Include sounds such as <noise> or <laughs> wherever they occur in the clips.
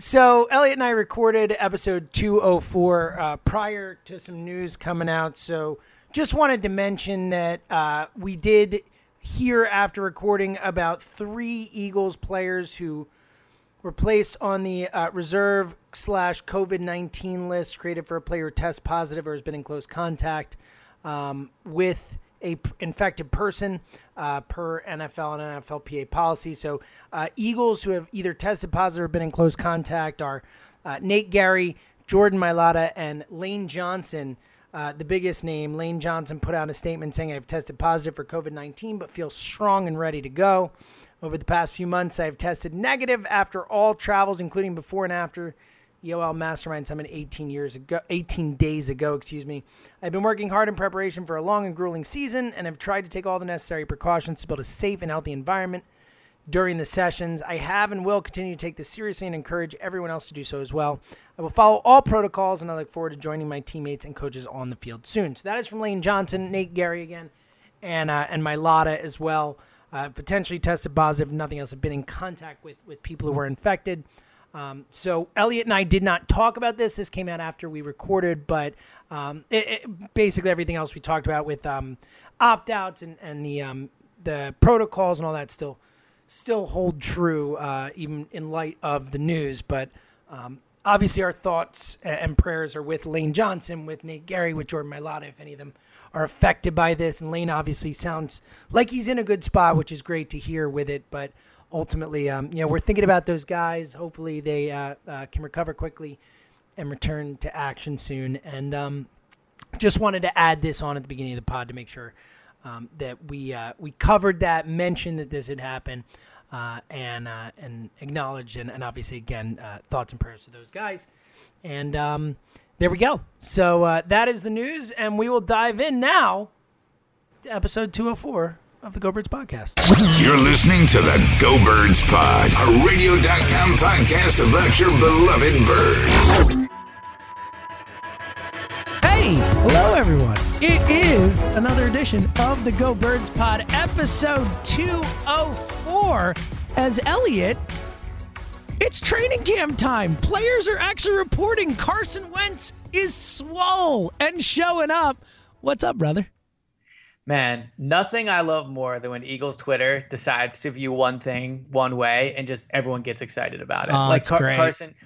So, Eliot and I recorded episode 204 uh, prior to some news coming out. So, just wanted to mention that uh, we did hear after recording about three Eagles players who were placed on the uh, reserve slash COVID 19 list created for a player who tests positive or has been in close contact um, with a p- infected person uh, per NFL and NFLPA policy. So, uh, Eagles who have either tested positive or been in close contact are uh, Nate Gerry, Jordan Mailata, and Lane Johnson. Uh, the biggest name, Lane Johnson, put out a statement saying, I've tested positive for COVID 19, but feel strong and ready to go. Over the past few months, I've tested negative after all travels, including before and after the OL Mastermind Summit 18 years ago, 18 days ago, excuse me. I've been working hard in preparation for a long and grueling season and have tried to take all the necessary precautions to build a safe and healthy environment during the sessions. I have and will continue to take this seriously and encourage everyone else to do so as well. I will follow all protocols and I look forward to joining my teammates and coaches on the field soon. So that is from Lane Johnson, Nate Gerry again, and uh, and Mailata as well. I've uh, potentially tested positive. Nothing else. I've been in contact with with people who were infected. Um, so Eliot and I did not talk about this. This came out after we recorded, but um, it, it, basically everything else we talked about with um, opt outs and and the um, the protocols and all that still still hold true, uh, even in light of the news. But um, obviously, our thoughts and prayers are with Lane Johnson, with Nate Gerry, with Jordan Mailata, if any of them are affected by this. And Lane obviously sounds like he's in a good spot, which is great to hear with it. But ultimately, um, you know, we're thinking about those guys. Hopefully, they uh, uh, can recover quickly and return to action soon. And um, just wanted to add this on at the beginning of the pod to make sure um, that we uh, we covered that, mentioned that this had happened, uh, and uh, and acknowledged, and, and obviously again uh, thoughts and prayers to those guys, and um, there we go. So that is the news, and we will dive in now to episode two hundred four of the Go Birds podcast. You're listening to the Go Birds Pod, a radio.com podcast about your beloved birds. Hey, hello everyone. It is another edition of the Go Birds Pod, episode 204. As Eliot, it's training camp time. Players are actually reporting Carson Wentz is swole and showing up. What's up, brother? Man, nothing I love more than when Eagles Twitter decides to view one thing one way and just everyone gets excited about it. Oh, like great. Carson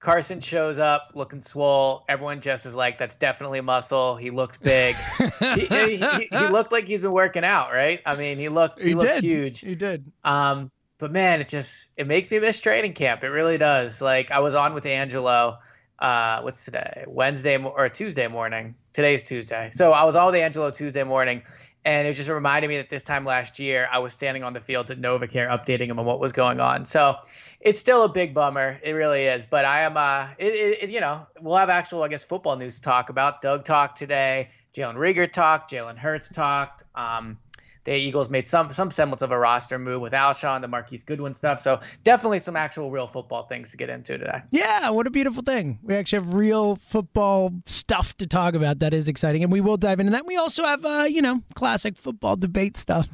Carson shows up looking swole. Everyone just is like, that's definitely muscle. He looks big. <laughs> he, he, he, he looked like he's been working out, right? I mean, he looked he, He looked did. huge. He did. Um, but man, it just it makes me miss training camp. It really does. Like I was on with Angelo. Uh, what's today? Wednesday mo- or Tuesday morning. Today's Tuesday. So I was all with Angelo Tuesday morning, and it just reminded me that this time last year I was standing on the field at NovaCare, updating him on what was going on. So it's still a big bummer. It really is. But I am. Uh, it, it, it you know we'll have actual I guess football news to talk about. Doug talked today. Jalen Reagor talked. Jalen Hurts talked. Um, the Eagles made some some semblance of a roster move with Alshon, the Marquise Goodwin stuff. So definitely some actual real football things to get into today. Yeah, what a beautiful thing. We actually have real football stuff to talk about. That is exciting. And we will dive into that. We also have, uh, you know, classic football debate stuff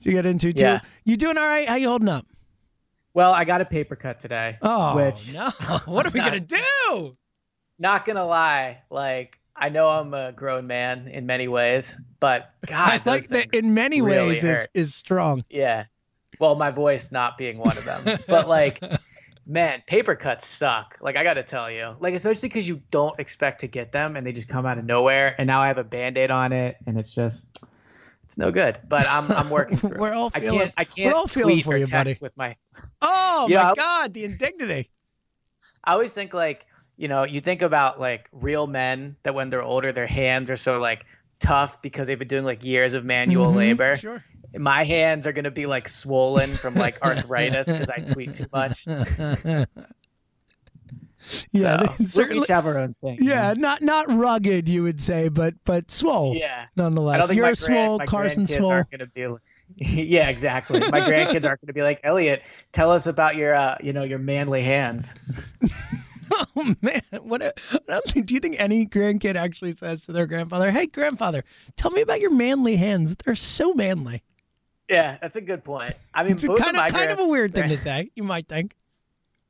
you get into too. Yeah. You doing all right? How you holding up? Well, I got a paper cut today. Oh, which no. <laughs> What are we <laughs> gonna do? not gonna lie, like I know I'm a grown man in many ways, but <laughs> God, I like that in many really ways is, hurt. is strong. Yeah. Well, my voice not being one of them. but like, <laughs> man, paper cuts suck. Like I got to tell you, like especially because you don't expect to get them and they just come out of nowhere. And now I have a band-aid on it, and it's just, it's no good. But I'm I'm working <laughs> through. We're all I feeling- can't I we're can't all feeling tweet for or you, text buddy. with my. Oh my I- God, the indignity. I always think like you know you think about like real men that when they're older their hands are so like tough because they've been doing like years of manual Mhm, labor. Sure. My hands are gonna be like swollen from like <laughs> arthritis because I tweet too much. <laughs> yeah, so, certainly. each have our own thing. Yeah, not not rugged, you would say, but but swole. yeah. Nonetheless. You're a grand, swole, my Carson swole. aren't gonna be. like- <laughs> yeah, exactly. My grandkids aren't gonna be like Eliot. Tell us about your, uh, you know, your manly hands. <laughs> Oh man, what? A, I don't think. Do you think any grandkid actually says to their grandfather, "Hey, grandfather, tell me about your manly hands. They're so manly." Yeah, that's a good point. I mean, It's both kind of of kind of a weird thing to say. You might think.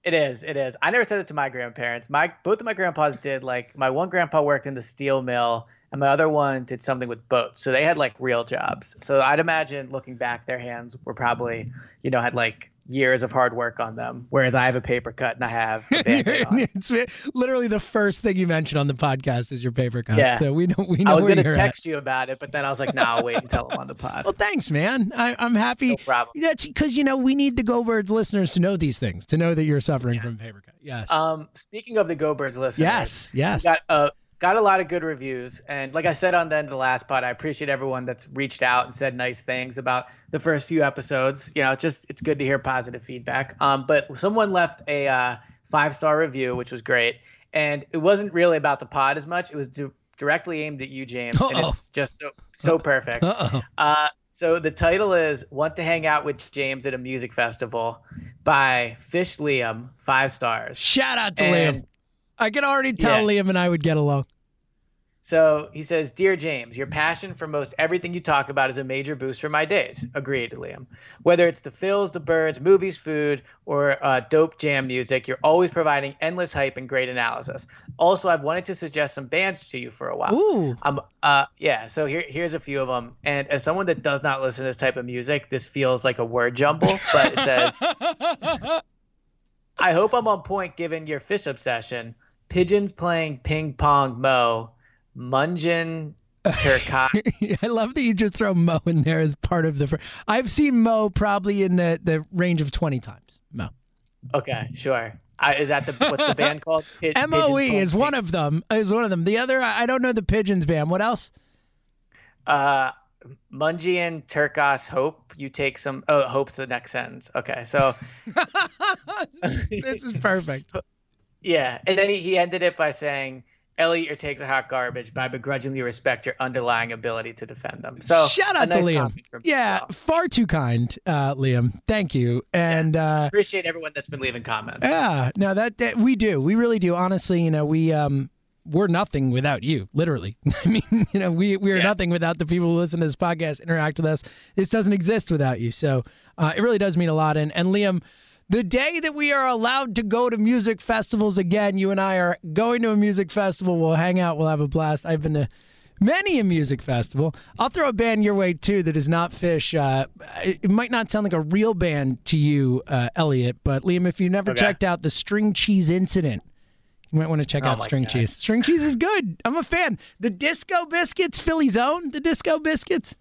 It is. It is. I never said it to my grandparents. My both of my grandpas did. Like my one grandpa worked in the steel mill, and my other one did something with boats. So they had like real jobs. So I'd imagine looking back, their hands were probably, you know, had like years of hard work on them. Whereas I have a paper cut and I have a <laughs> <laughs> it's literally the first thing you mentioned on the podcast is your paper cut. Yeah. So we know we know I was gonna you're text you about it, but then I was like, "Nah, I'll wait until I'm on the pod." Well, thanks, man. I, I'm happy. No problem. That's because you know we need the Go Birds listeners to know these things, to know that you're suffering from paper cut. Yes. Um, speaking of the Go Birds listeners, yes. Yes. got uh, got a lot of good reviews. And like i said on the end of the last pod i appreciate everyone that's reached out and said nice things about the first few episodes. You know it's just it's good to hear positive feedback. Um, but someone left a uh, five star review which was great. And it wasn't really about the pod as much. It was di- directly aimed at you james. And Uh-oh. it's just so so perfect. Uh, so the title is "Want to Hang Out with James at a Music Festival" by Fish Liam, five stars. Shout out to And Liam. I can already tell Yeah. Liam and I would get along. So he says, Dear James, your passion for most everything you talk about is a major boost for my days. Agreed, Liam. Whether it's the Phils, the birds, movies, food, or uh, dope jam music, you're always providing endless hype and great analysis. Also, I've wanted to suggest some bands to you for a while. Ooh. Um, uh, yeah, so here, here's a few of them. And as someone that does not listen to this type of music, this feels like a word jumble, but it says, <laughs> I hope I'm on point given your Phish obsession. Pigeons playing ping pong mo. Mungion Turkuaz. <laughs> I love that you just throw Mo in there as part of the. Fr- I've seen Mo probably in the, the range of 20 times. Mo. okay, sure. I, is that the what's the band <laughs> called? Pi- MOE is one of them. Is one of them. The other, I don't know the Pigeons band. What else? Uh, Mungion Turkuaz Hope. You take some. Oh, hope's the next sentence. Okay, so <laughs> this is perfect. Yeah, and then he, he ended it by saying, "Eliot, your takes are hot garbage, but I begrudgingly respect your underlying ability to defend them." So Shout out nice to Liam. Yeah, himself. far too kind, uh, Liam. Thank you. And uh, appreciate everyone that's been leaving comments. yeah, no, that, that we do. We really do. Honestly, you know, we um we're nothing without you. Literally, <laughs> I mean, you know, we we are Yeah. nothing without the people who listen to this podcast, interact with us. This doesn't exist without you. So uh, it really does mean a lot. And and Liam. The day that we are allowed to go to music festivals again, you and I are going to a music festival. We'll hang out. We'll have a blast. I've been to many a music festival. I'll throw a band your way too that is not Phish. Uh, it might not sound like a real band to you, uh, Eliot, but Liam, if you never Okay. checked out the String Cheese Incident, you might want to check Oh out String God. Cheese. String Cheese is good. I'm a fan. The Disco Biscuits, Philly's own, the Disco Biscuits.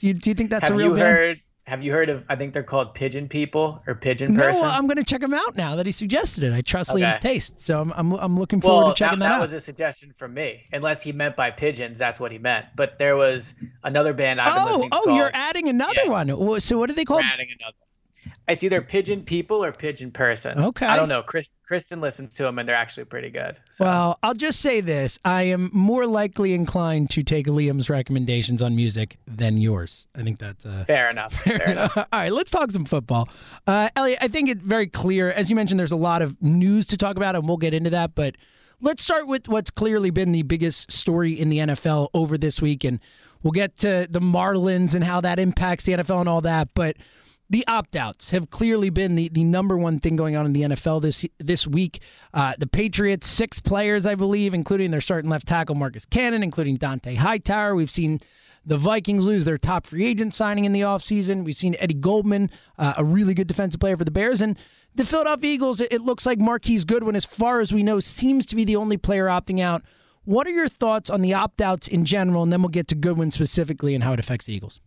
Do you, do you think that's have a real you band? heard? Have you heard of? I think they're called Pigeon People or Pigeon no, Person. well, I'm going to check them out now that he suggested it. I trust Okay. Liam's taste, so I'm, I'm, I'm looking forward well, to checking that, that, that out. was a suggestion from me. Unless he meant by pigeons, that's what he meant. But there was another band I've been oh, listening to. oh, called- you're adding another Yeah. one. So what are they called? We're adding another. It's either Pigeon People or Pigeon Person. Okay. I don't know. Chris, Kristen listens to them, and they're actually pretty good. So. Well, I'll just say this: I am more likely inclined to take Liam's recommendations on music than yours. I think that's uh, fair enough. <laughs> Fair enough. All right, let's talk some football. Uh, Eliot, I think it's very clear. As you mentioned, there's a lot of news to talk about, and we'll get into that. But let's start with what's clearly been the biggest story in the NFL over this week. And We'll get to the Marlins and how that impacts the NFL and all that. But the opt outs have clearly been the, the number one thing going on in the NFL this this week. Uh, the Patriots, six players, I believe, including their starting left tackle Marcus Cannon, including Dont'a Hightower. We've seen the Vikings lose their top free agent signing in the offseason. We've seen Eddie Goldman, uh, a really good defensive player for the Bears. And the Philadelphia Eagles, it, it looks like Marquise Goodwin, as far as we know, seems to be the only player opting out. What are your thoughts on the opt outs in general? And then we'll get to Goodwin specifically and how it affects the Eagles.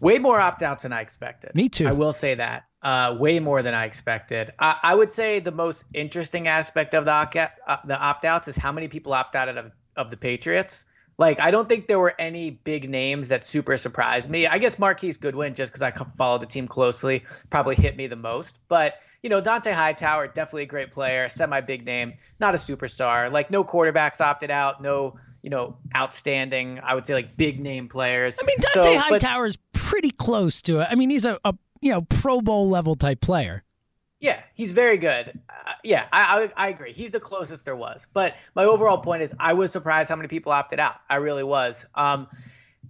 Way more opt outs than I expected. Me too. I will say that. Uh, way more than I expected. I, I, would say the most interesting aspect of the opt uh, the opt outs is how many people opt out of of the Patriots. Like, I don't think there were any big names that super surprised me. I guess Marquise Goodwin, just because I follow the team closely, probably hit me the most. But you know, Dont'a Hightower, definitely a great player, semi big name, not a superstar. Like, no quarterbacks opted out, no you know, outstanding, I would say like big name players. I mean, Dont'a so, Hightower is pretty close to it. I mean, he's a, a you know Pro Bowl level type player. Yeah, he's very good. Uh, yeah, I, I, I agree. He's the closest there was. But my overall point is, I was surprised how many people opted out. I really was. Um,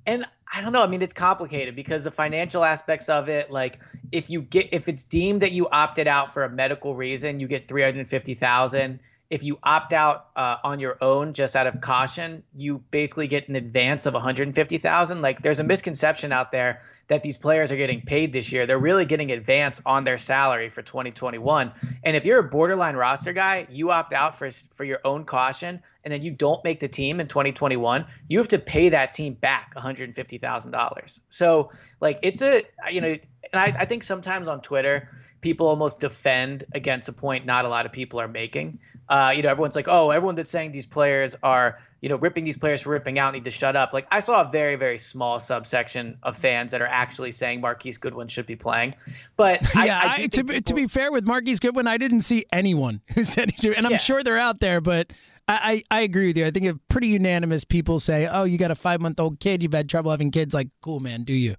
and I don't know. I mean, it's complicated because the financial aspects of it, like if you get if it's deemed that you opted out for a medical reason, you get three hundred fifty thousand if you opt out uh, on your own just out of caution, you basically get an advance of 150,000. Like there's a misconception out there that these players are getting paid this year. They're really getting advance on their salary for 2021. And if you're a borderline roster guy, you opt out for for your own caution and then you don't make the team in 2021, you have to pay that team back $150,000. So like it's a you know, and I, I think sometimes on Twitter people almost defend against a point not a lot of people are making uh, you know, everyone's like, oh, everyone that's saying these players are, you know, ripping these players for ripping out need to shut up. Like, I saw a very, very small subsection of fans that are actually saying Marquise Goodwin should be playing. But <laughs> yeah, I, I to, people... to be fair with Marquise Goodwin, I didn't see anyone <laughs> who said he and I'm yeah. sure they're out there, but. I, I, agree with you. I think if pretty unanimous people say, "Oh, you got a five month old kid. You've had trouble having kids." Like, cool, man. Do you?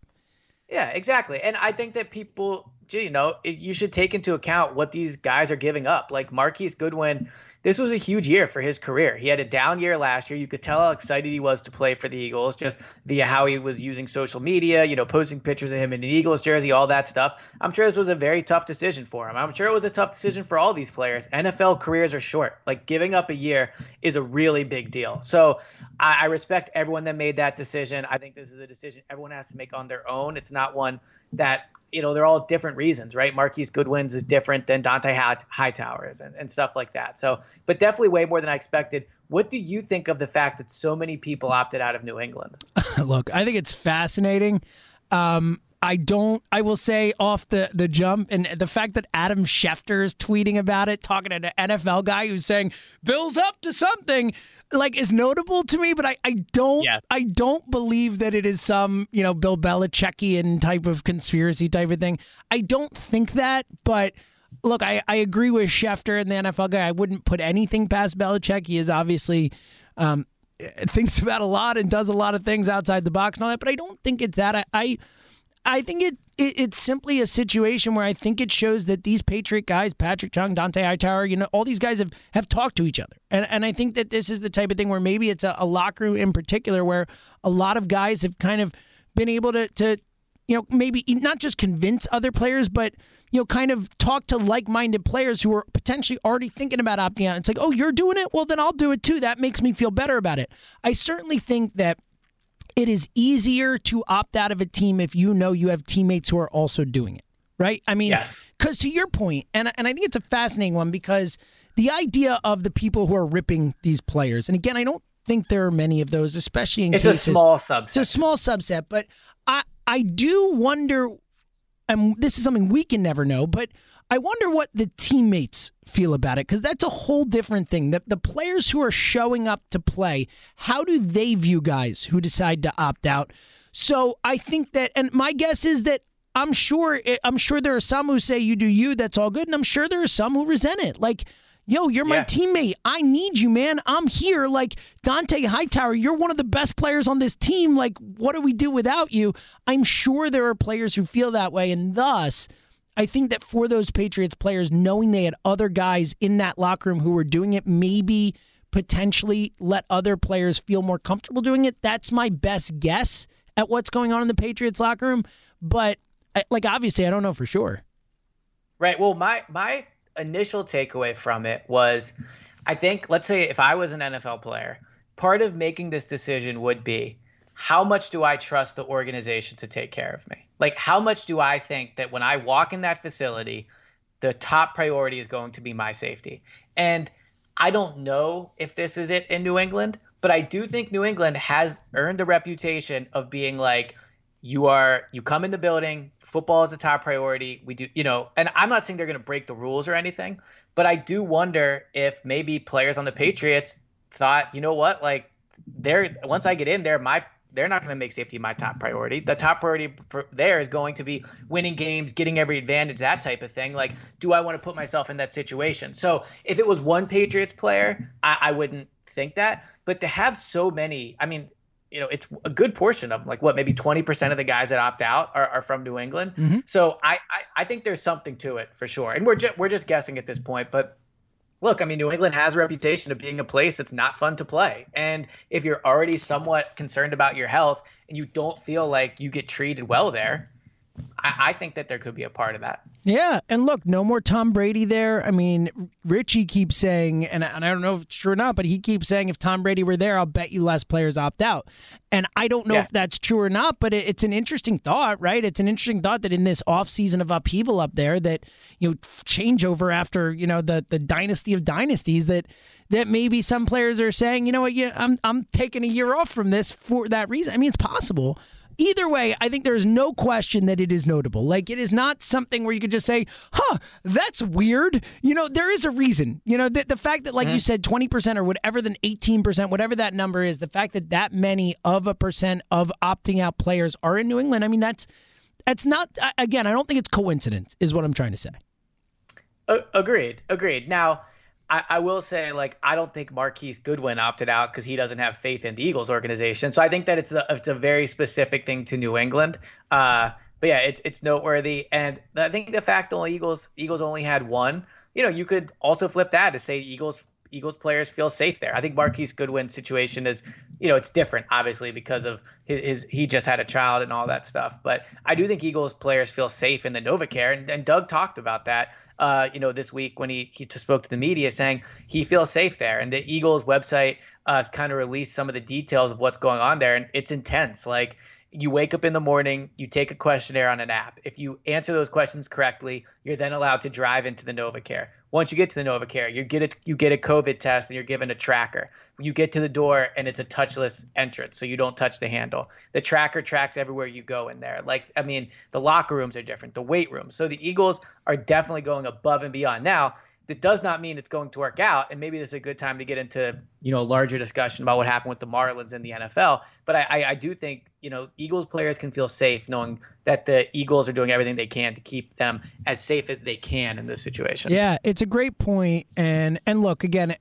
Yeah, exactly. And I think that people, you know, you should take into account what these guys are giving up. Like Marquise Goodwin this was a huge year for his career. He had a down year last year. You could tell how excited he was to play for the Eagles just via how he was using social media, you know, posting pictures of him in an Eagles jersey, all that stuff. I'm sure this was a very tough decision for him. I'm sure it was a tough decision for all these players. NFL careers are short. Like giving up a year is a really big deal. So I, I respect everyone that made that decision. I think this is a decision everyone has to make on their own. It's not one that you know, they're all different reasons, right? Marquise Goodwins is different than Dont'a Hightower is and, and stuff like that. So, but definitely way more than I expected. What do you think of the fact that so many people opted out of New England? <laughs> Look, I think it's fascinating. Um, I don't. I will say off the the jump, and the fact that Adam Schefter is tweeting about it, talking to an NFL guy who's saying Bill's up to something, like is notable to me. But I, I don't. Yes. I don't believe that it is some you know Bill Belichickian type of conspiracy type of thing. I don't think that, but. Look, I, I agree with Schefter and the NFL guy. I wouldn't put anything past Belichick. He is obviously um, thinks about a lot and does a lot of things outside the box and all that. But I don't think it's that. I, I I think it, it, it's simply a situation where I think it shows that these Patriot guys, Patrick Chung, Dont'a Hightower, you know, all these guys have, have talked to each other. And and I think that this is the type of thing where maybe it's a, a locker room in particular where a lot of guys have kind of been able to to you know maybe not just convince other players, but you know kind of talk to like minded players who are potentially already thinking about opting out. It's like, oh, you're doing it, well then I'll do it too. That makes me feel better about it. I certainly think that it is easier to opt out of a team if you know you have teammates who are also doing it, right? I mean, yes. Because to your point, and and I think it's a fascinating one because the idea of the people who are ripping these players, and again, I don't think there are many of those, especially in it's cases, a small subset. It's a small subset, but I I do wonder, and this is something we can never know, but I wonder what the teammates feel about it because that's a whole different thing. The, the players who are showing up to play, how do they view guys who decide to opt out? So I think that, and my guess is that I'm sure eh, I'm sure there are some who say you do you, that's all good, and I'm sure there are some who resent it. Like, yo, you're my yeah. teammate. I need you, man. I'm here. Like Dont'a Hightower, you're one of the best players on this team. Like, what do we do without you? I'm sure there are players who feel that way, and thus I think that for those Patriots players, knowing they had other guys in that locker room who were doing it, maybe potentially let other players feel more comfortable doing it. That's my best guess at what's going on in the Patriots locker room. But like obviously, I don't know for sure. Right. Well, my my initial takeaway from it was, I think let's say if I was an NFL player, part of making this decision would be how much do I trust the organization to take care of me? Like, how much do I think that when I walk in that facility, the top priority is going to be my safety? And I don't know if this is it in New England, but I do think New England has earned a reputation of being like, you are you come in the building football is a top priority we do you know and i'm not saying they're going to break the rules or anything but i do wonder if maybe players on the patriots thought you know what like they're once i get in there my they're not going to make safety my top priority. The top priority for there is going to be winning games, getting every advantage, that type of thing. Like, do I want to put myself in that situation? So if it was one Patriots player, I, I wouldn't think that. But to have so many, I mean, you know, it's a good portion of them, like what, maybe 20% of the guys that opt out are, are from New England. Mm-hmm. So I, I, I think there's something to it for sure. And we're just, we're just guessing at this point, but look, I mean, New England has a reputation of being a place that's not fun to play. And if you're already somewhat concerned about your health and you don't feel like you get treated well there, I, I, think that there could be a part of that. Yeah, and look, no more Tom Brady there. I mean, Richie keeps saying, and, and I don't know if it's true or not, but he keeps saying if Tom Brady were there, I'll bet you less players opt out. And I don't know yeah. if that's true or not, but it, it's an interesting thought, right? It's an interesting thought that in this offseason of upheaval up there, that you know, changeover after you know the the dynasty of dynasties, that that maybe some players are saying, you know what, yeah, I'm I'm taking a year off from this for that reason. I mean, it's possible. Either way, I think there's no question that it is notable. Like it is not something where you could just say, "Huh, that's weird." You know, there is a reason. You know, the, the fact that like mm-hmm. you said 20% or whatever than 18%, whatever that number is, the fact that that many of a percent of opting out players are in New England, I mean, that's that's not again, I don't think it's coincidence is what I'm trying to say. Uh, agreed. Agreed. Now, I, I, will say, like, I don't think Marquise Goodwin opted out because he doesn't have faith in the Eagles organization. So I think that it's a it's a very specific thing to New England. Uh, but yeah, it's it's noteworthy, and I think the fact only Eagles Eagles only had one. You know, you could also flip that to say Eagles Eagles players feel safe there. I think Marquise Goodwin's situation is, you know, it's different, obviously, because of his, his, he just had a child and all that stuff. But I do think Eagles players feel safe in the NovaCare, and, and Doug talked about that uh, you know, this week when he, he spoke to the media saying he feels safe there. And the Eagles website uh, has kind of released some of the details of what's going on there. And it's intense. Like, you wake up in the morning, you take a questionnaire on an app. If you answer those questions correctly, you're then allowed to drive into the NovaCare. Once you get to the NovaCare, you get a you get a COVID test and you're given a tracker. You get to the door and it's a touchless entrance, so you don't touch the handle. The tracker tracks everywhere you go in there. Like I mean, the locker rooms are different, the weight rooms. So the Eagles are definitely going above and beyond. Now, that does not mean it's going to work out. And maybe this is a good time to get into, you know, a larger discussion about what happened with the Marlins in the NFL. But I, I, I do think, you know, Eagles players can feel safe knowing that the Eagles are doing everything they can to keep them as safe as they can in this situation. Yeah, it's a great point. And and look, again,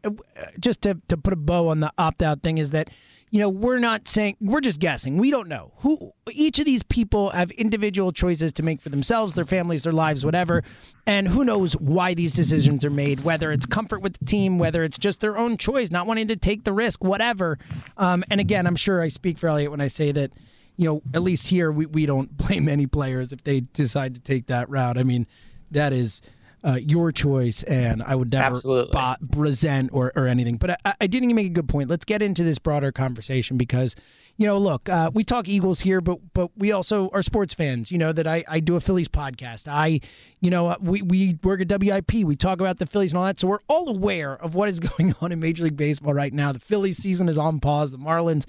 just to, to put a bow on the opt out thing is that you know, we're not saying we're just guessing. We don't know who each of these people have individual choices to make for themselves, their families, their lives, whatever. And who knows why these decisions are made? Whether it's comfort with the team, whether it's just their own choice, not wanting to take the risk, whatever. Um, and again, I'm sure I speak for Eliot when I say that. You know, at least here we, we don't <laughs> blame any players if they decide to take that route. I mean, that is uh, your choice, and I would never bo- resent or, or anything. But I, I do think you make a good point. Let's get into this broader conversation because, you know, look, uh, we talk Eagles here, but but we also are sports fans. You know that I, I do a Phillies podcast. I, you know, uh, we we work at WIP. We talk about the Phillies and all that, so we're all aware of what is <laughs> going on in Major League Baseball right now. The Phillies season is on pause. The Marlins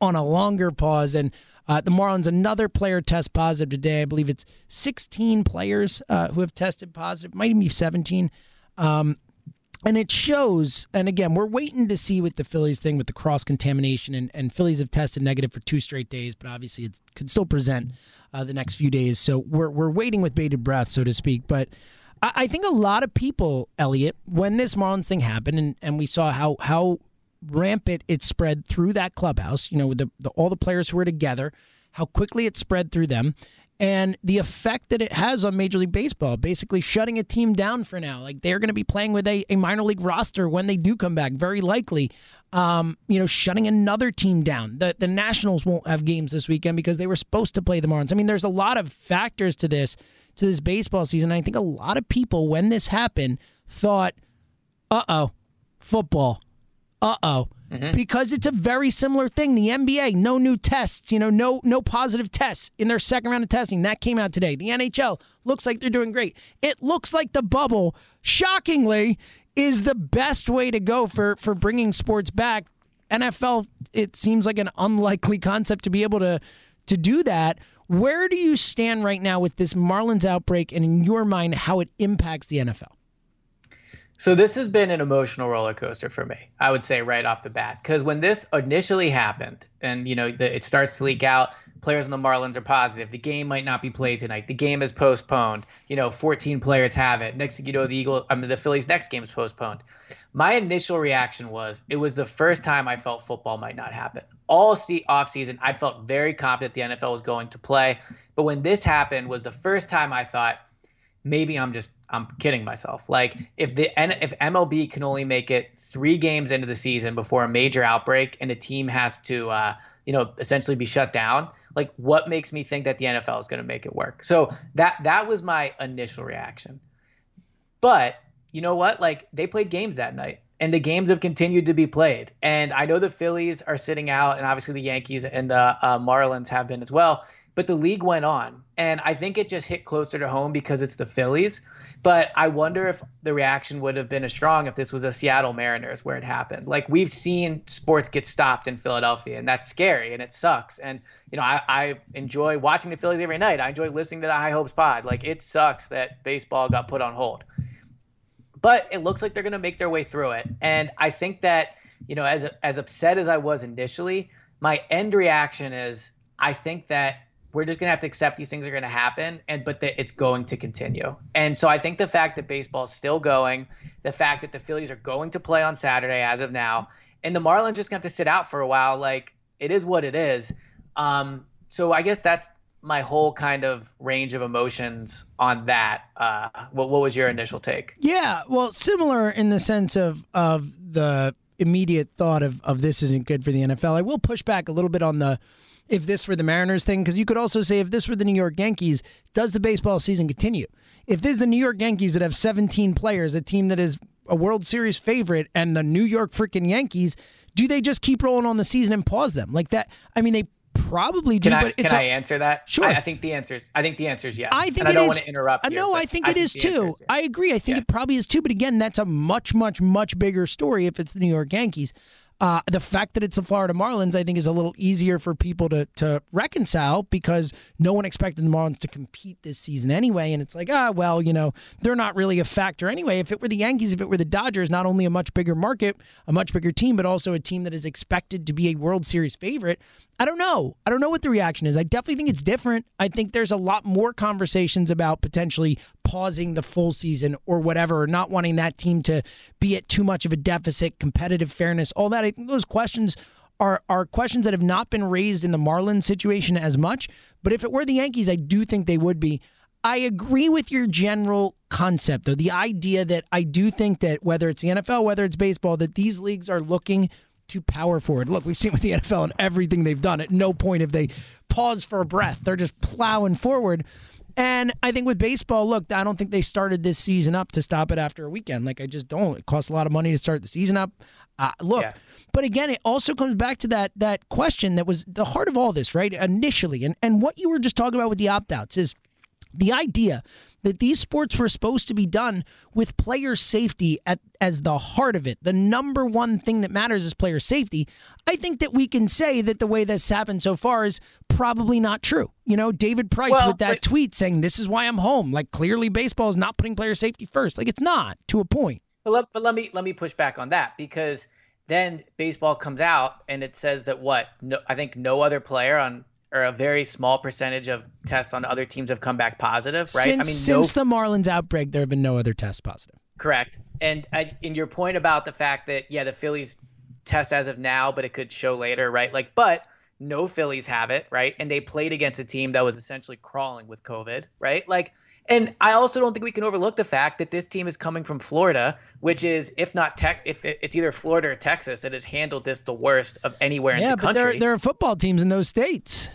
on a longer pause, and uh, the Marlins, another player test positive today. I believe it's 16 players uh, who have tested positive, might even be 17. Um, and it shows, and again, we're waiting to see with the Phillies thing with the cross contamination, and, and Phillies have tested negative for two straight days, but obviously it could still present uh, the next few days. So we're, we're waiting with bated breath, so to speak. But I, I think a lot of people, Eliot, when this Marlins thing happened, and, and we saw how how rampant it spread through that clubhouse, you know, with the, the, all the players who were together, how quickly it spread through them. and the effect that it has on Major League Baseball, basically shutting a team down for now. Like they're going to be playing with a, a minor league roster when they do come back, very likely. Um, you know, shutting another team down. The the Nationals won't have games this weekend because they were supposed to play the Marlins. I mean, there's a lot of factors to this to this baseball season. I think a lot of people, when this happened, thought, "Uh oh, football. Uh oh." Mm-hmm. Because it's a very similar thing. The NBA, no new tests, you know, no no positive tests in their second round of testing. That came out today. The NHL looks like they're doing great. It looks like the bubble, shockingly, is the best way to go for for bringing sports back. NFL, it seems like an unlikely concept to be able to to do that. Where do you stand right now with this Marlins outbreak, and in your mind, how it impacts the NFL? So this has been an emotional roller coaster for me. I would say right off the bat, because when this initially happened, and you know the, it starts to leak out, players on the Marlins are positive. The game might not be played tonight. The game is postponed. You know, 14 players have it. Next thing you know, the Eagle, I mean, the Phillies' next game is postponed. My initial reaction was it was the first time I felt football might not happen. All see I felt very confident the NFL was going to play, but when this happened, was the first time I thought maybe I'm just I'm kidding myself. Like if the if MLB can only make it three games into the season before a major outbreak and a team has to uh, you know essentially be shut down, like what makes me think that the NFL is going to make it work? So that that was my initial reaction. But you know what? Like they played games that night and the games have continued to be played. And I know the Phillies are sitting out, and obviously the Yankees and the uh, Marlins have been as well but the league went on. And I think it just hit closer to home because it's the Phillies. But I wonder if the reaction would have been as strong if this was a Seattle Mariners where it happened. Like we've seen sports get stopped in Philadelphia, and that's scary and it sucks. And, you know, I, I enjoy watching the Phillies every night. I enjoy listening to the High Hopes pod. Like it sucks that baseball got put on hold. But it looks like they're going to make their way through it. And I think that, you know, as, as upset as I was initially, my end reaction is I think that we're just gonna have to accept these things are gonna happen, and but that it's going to continue. And so I think the fact that baseball is still going, the fact that the Phillies are going to play on Saturday as of now, and the Marlins just have to sit out for a while, like it is what it is. Um, so I guess that's my whole kind of range of emotions on that. Uh, what what was your initial take? Yeah, well, similar in the sense of of the immediate thought of of this isn't good for the NFL. I will push back a little bit on the if this were the Mariners thing, because you could also say if this were the New York Yankees, does the baseball season continue? If this is the New York Yankees that have 17 players, a team that is a World Series favorite, and the New York freaking Yankees, do they just keep rolling on the season and pause them like that? I mean, they probably do. Can I, but can I answer that? Sure. I, I, think the answer is I think the answer is yes. I think and I don't want to interrupt. Uh, no, I think I it think is too. Is I agree. I think yeah. it probably is too. But again, that's a much, much, much bigger story if it's the New York Yankees. Uh, the fact that it's the Florida Marlins, I think, is a little easier for people to to reconcile because no one expected the Marlins to compete this season anyway, and it's like, ah, well, you know, they're not really a factor anyway. If it were the Yankees, if it were the Dodgers, not only a much bigger market, a much bigger team, but also a team that is expected to be a World Series favorite, I don't know. I don't know what the reaction is. I definitely think it's different. I think there's a lot more conversations about potentially pausing the full season or whatever, or not wanting that team to be at too much of a deficit, competitive fairness, all that. I think those questions are are questions that have not been raised in the Marlins situation as much. But if it were the Yankees, I do think they would be. I agree with your general concept, though. The idea that I do think that whether it's the NFL, whether it's baseball, that these leagues are looking to power forward. Look, we've seen with the NFL and everything they've done. At no point have they paused for a breath. They're just plowing forward. And I think with baseball, look, I don't think they started this season up to stop it after a weekend. Like I just don't. It costs a lot of money to start the season up. Uh, look, yeah. but again, it also comes back to that that question that was the heart of all this, right? Initially, and and what you were just talking about with the opt outs is the idea that these sports were supposed to be done with player safety at, as the heart of it. The number one thing that matters is player safety. I think that we can say that the way this happened so far is probably not true. You know, David Price well, with that but, tweet saying, This is why I'm home. Like, clearly, baseball is not putting player safety first. Like, it's not to a point. But let, but let me let me push back on that because then baseball comes out and it says that what no, I think no other player on or a very small percentage of tests on other teams have come back positive, right? Since, I mean, since no, the Marlins outbreak, there have been no other tests positive. Correct. And uh, I, in your point about the fact that yeah, the Phillies test as of now, but it could show later, right? Like, but no Phillies have it, right? And they played against a team that was essentially crawling with COVID, right? Like, and I also don't think we can overlook the fact that this team is coming from Florida, which is, if not tech, if it's either Florida or Texas, it has handled this the worst of anywhere yeah, in the country. Yeah, but there, there are football teams in those states.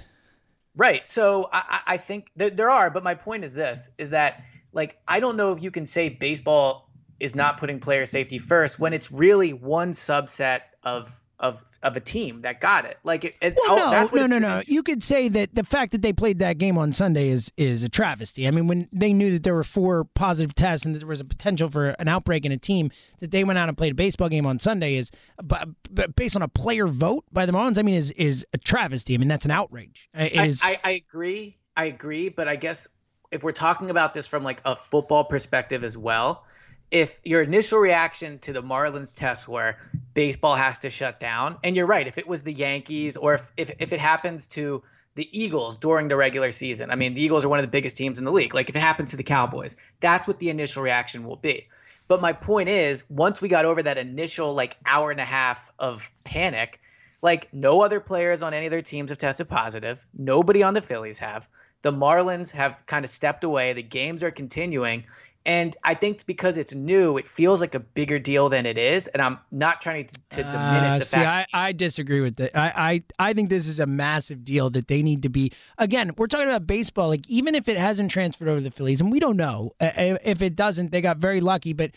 Right. So I, I think that there are, but my point is this: is that like I don't know if you can say baseball is not putting player safety first when it's really one subset of of of a team that got it. Like it, it well, oh, no, no, no, no. You could say that the fact that they played that game on Sunday is is a travesty. I mean, when they knew that there were four positive tests and that there was a potential for an outbreak in a team, that they went out and played a baseball game on Sunday is, but, but based on a player vote by the Marlins, I mean, is is a travesty. I mean, that's an outrage. It I, is. I, I agree. I agree, but I guess if we're talking about this from like a football perspective as well, if your initial reaction to the Marlins test were baseball has to shut down, and you're right, if it was the Yankees or if, if, if it happens to the Eagles during the regular season, I mean, the Eagles are one of the biggest teams in the league. Like if it happens to the Cowboys, that's what the initial reaction will be. But my point is, once we got over that initial like hour and a half of panic, like no other players on any of their teams have tested positive. Nobody on the Phillies have. The Marlins have kind of stepped away. The games are continuing. And I think because it's new, it feels like a bigger deal than it is. And I'm not trying to, to diminish uh, the see, fact. I, I disagree with that. I, I, I think this is a massive deal that they need to be. Again, we're talking about baseball. Like, even if it hasn't transferred over to the Phillies, and we don't know if it doesn't, they got very lucky. But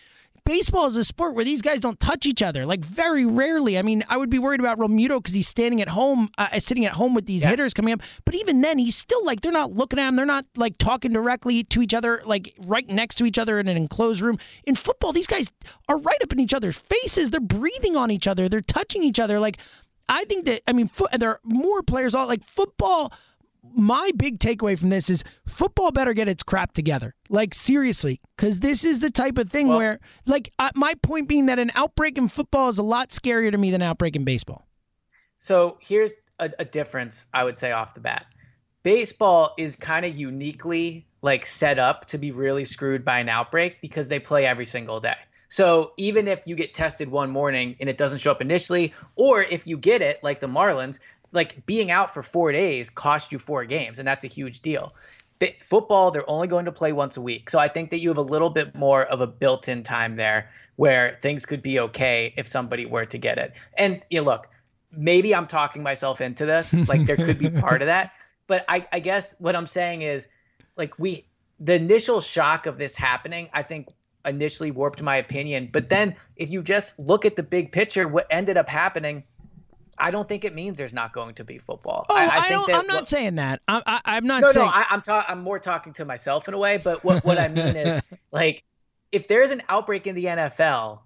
baseball is a sport where these guys don't touch each other, like very rarely. I mean, I would be worried about Realmuto because he's standing at home, uh, sitting at home with these yes. hitters coming up. But even then, he's still like they're not looking at him. They're not like talking directly to each other, like right next to each other in an enclosed room. In football, these guys are right up in each other's faces. They're breathing on each other. They're touching each other. Like I think that I mean, fo- there are more players all like football my big takeaway from this is football better get its crap together. Like seriously, because this is the type of thing well, where, like, uh, my point being that an outbreak in football is a lot scarier to me than an outbreak in baseball. So here's a, a difference I would say off the bat. Baseball is kind of uniquely like set up to be really screwed by an outbreak because they play every single day. So even if you get tested one morning and it doesn't show up initially, or if you get it like the Marlins, like being out for four days cost you four games, and that's a huge deal. But football, they're only going to play once a week. So I think that you have a little bit more of a built in time there where things could be okay if somebody were to get it. And you know, look, maybe I'm talking myself into this. Like there could be part of that. <laughs> But I, I guess what I'm saying is like we the initial shock of this happening, I think initially warped my opinion. But then if you just look at the big picture, what ended up happening I don't think it means there's not going to be football. Oh, I, I, I think that. I'm not saying that. I, I, am not. No, saying... no. I, am ta- I'm more talking to myself in a way. But what what I mean is, <laughs> like, if there's an outbreak in the NFL,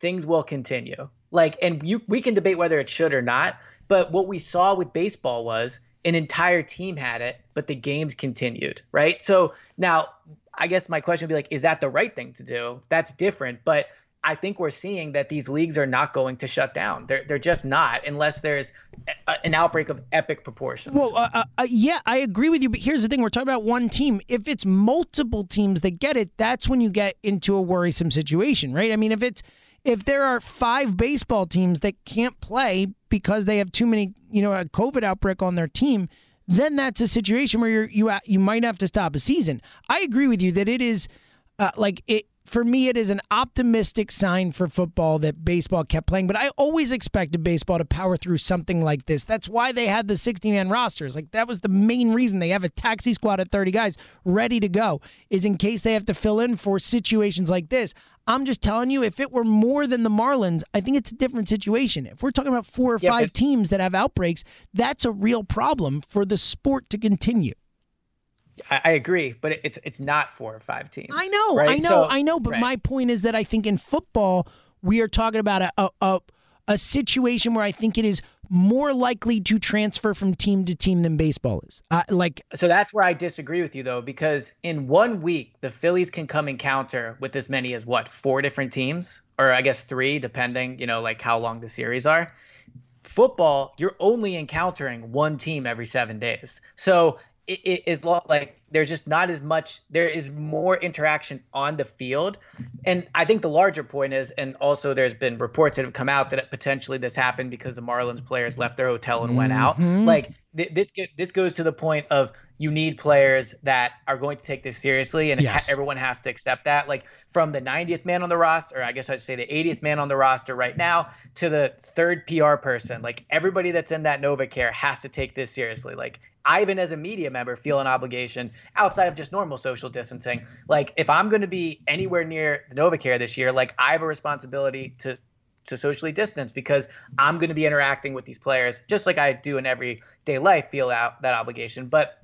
things will continue. Like, and you we can debate whether it should or not. But what we saw with baseball was an entire team had it, but the games continued, right? So now, I guess my question would be like, is that the right thing to do? That's different, but I think we're seeing that these leagues are not going to shut down. They're they're just not unless there's a, an outbreak of epic proportions. Well, uh, uh, uh, yeah, I agree with you. But here's the thing: we're talking about one team. If it's multiple teams that get it, that's when you get into a worrisome situation, right? I mean, if it's if there are five baseball teams that can't play because they have too many, you know, a COVID outbreak on their team, then that's a situation where you're, you you might have to stop a season. I agree with you that it is uh, like it for me, it is an optimistic sign for football that baseball kept playing. But I always expected baseball to power through something like this. That's why they had the 60 man rosters. Like, that was the main reason they have a taxi squad of 30 guys ready to go, is in case they have to fill in for situations like this. I'm just telling you, if it were more than the Marlins, I think it's a different situation. If we're talking about four or yeah, five teams that have outbreaks, that's a real problem for the sport to continue. I, I agree, but it's it's not four or five teams. I know, right? I know, so, I know. But right. my point is that I think in football we are talking about a, a, a a situation where I think it is more likely to transfer from team to team than baseball is. Uh, like, so that's where I disagree with you though, because in one week the Phillies can come encounter with as many as what four different teams, or I guess three, depending, you know, like how long the series are. Football, you're only encountering one team every seven days. So it, it is like there's just not as much there is more interaction on the field and i think the larger point is and also there's been reports that have come out that potentially this happened because the marlins players left their hotel and went out Mhm. like th- this this goes to the point of you need players that are going to take this seriously and Yes. ha- everyone has to accept that like from the 90th man on the roster or i guess i'd say the 80th man on the roster right now to the third pr person like everybody that's in that novacare has to take this seriously like I even as a media member feel an obligation outside of just normal social distancing. Like if I'm going to be anywhere near the NovaCare this year, like I have a responsibility to to socially distance because I'm going to be interacting with these players just like I do in everyday life. Feel out that obligation, but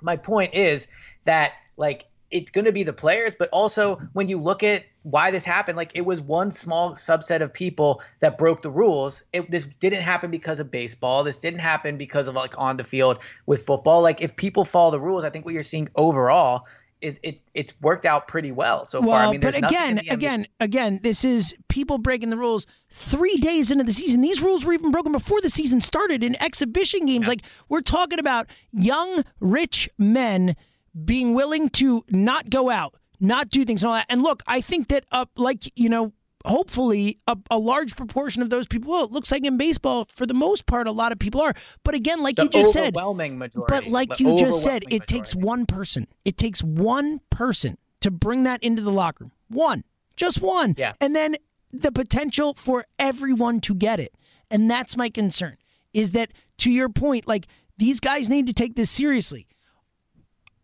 my point is that like it's going to be the players but also when you look at why this happened like it was one small subset of people that broke the rules. It, this didn't happen because of baseball. This didn't happen because of like on the field with football. Like if people follow the rules i think what you're seeing overall is it it's worked out pretty well so far i mean but there's nothing in again, again, again, this is people breaking the rules three days into the season. These rules were even broken before the season started in exhibition games. Like we're talking about young, rich men being willing to not go out, not do things and all that. And look, I think that uh, like you know. Hopefully, a, a large proportion of those people. Well, it looks like in baseball, for the most part, a lot of people are. But again, like the you just said, overwhelming majority but like you just said, it takes one person. It takes one person to bring that into the locker room. One. Just one. Yeah. And then the potential for everyone to get it. And that's my concern. Is that to your point, like these guys need to take this seriously.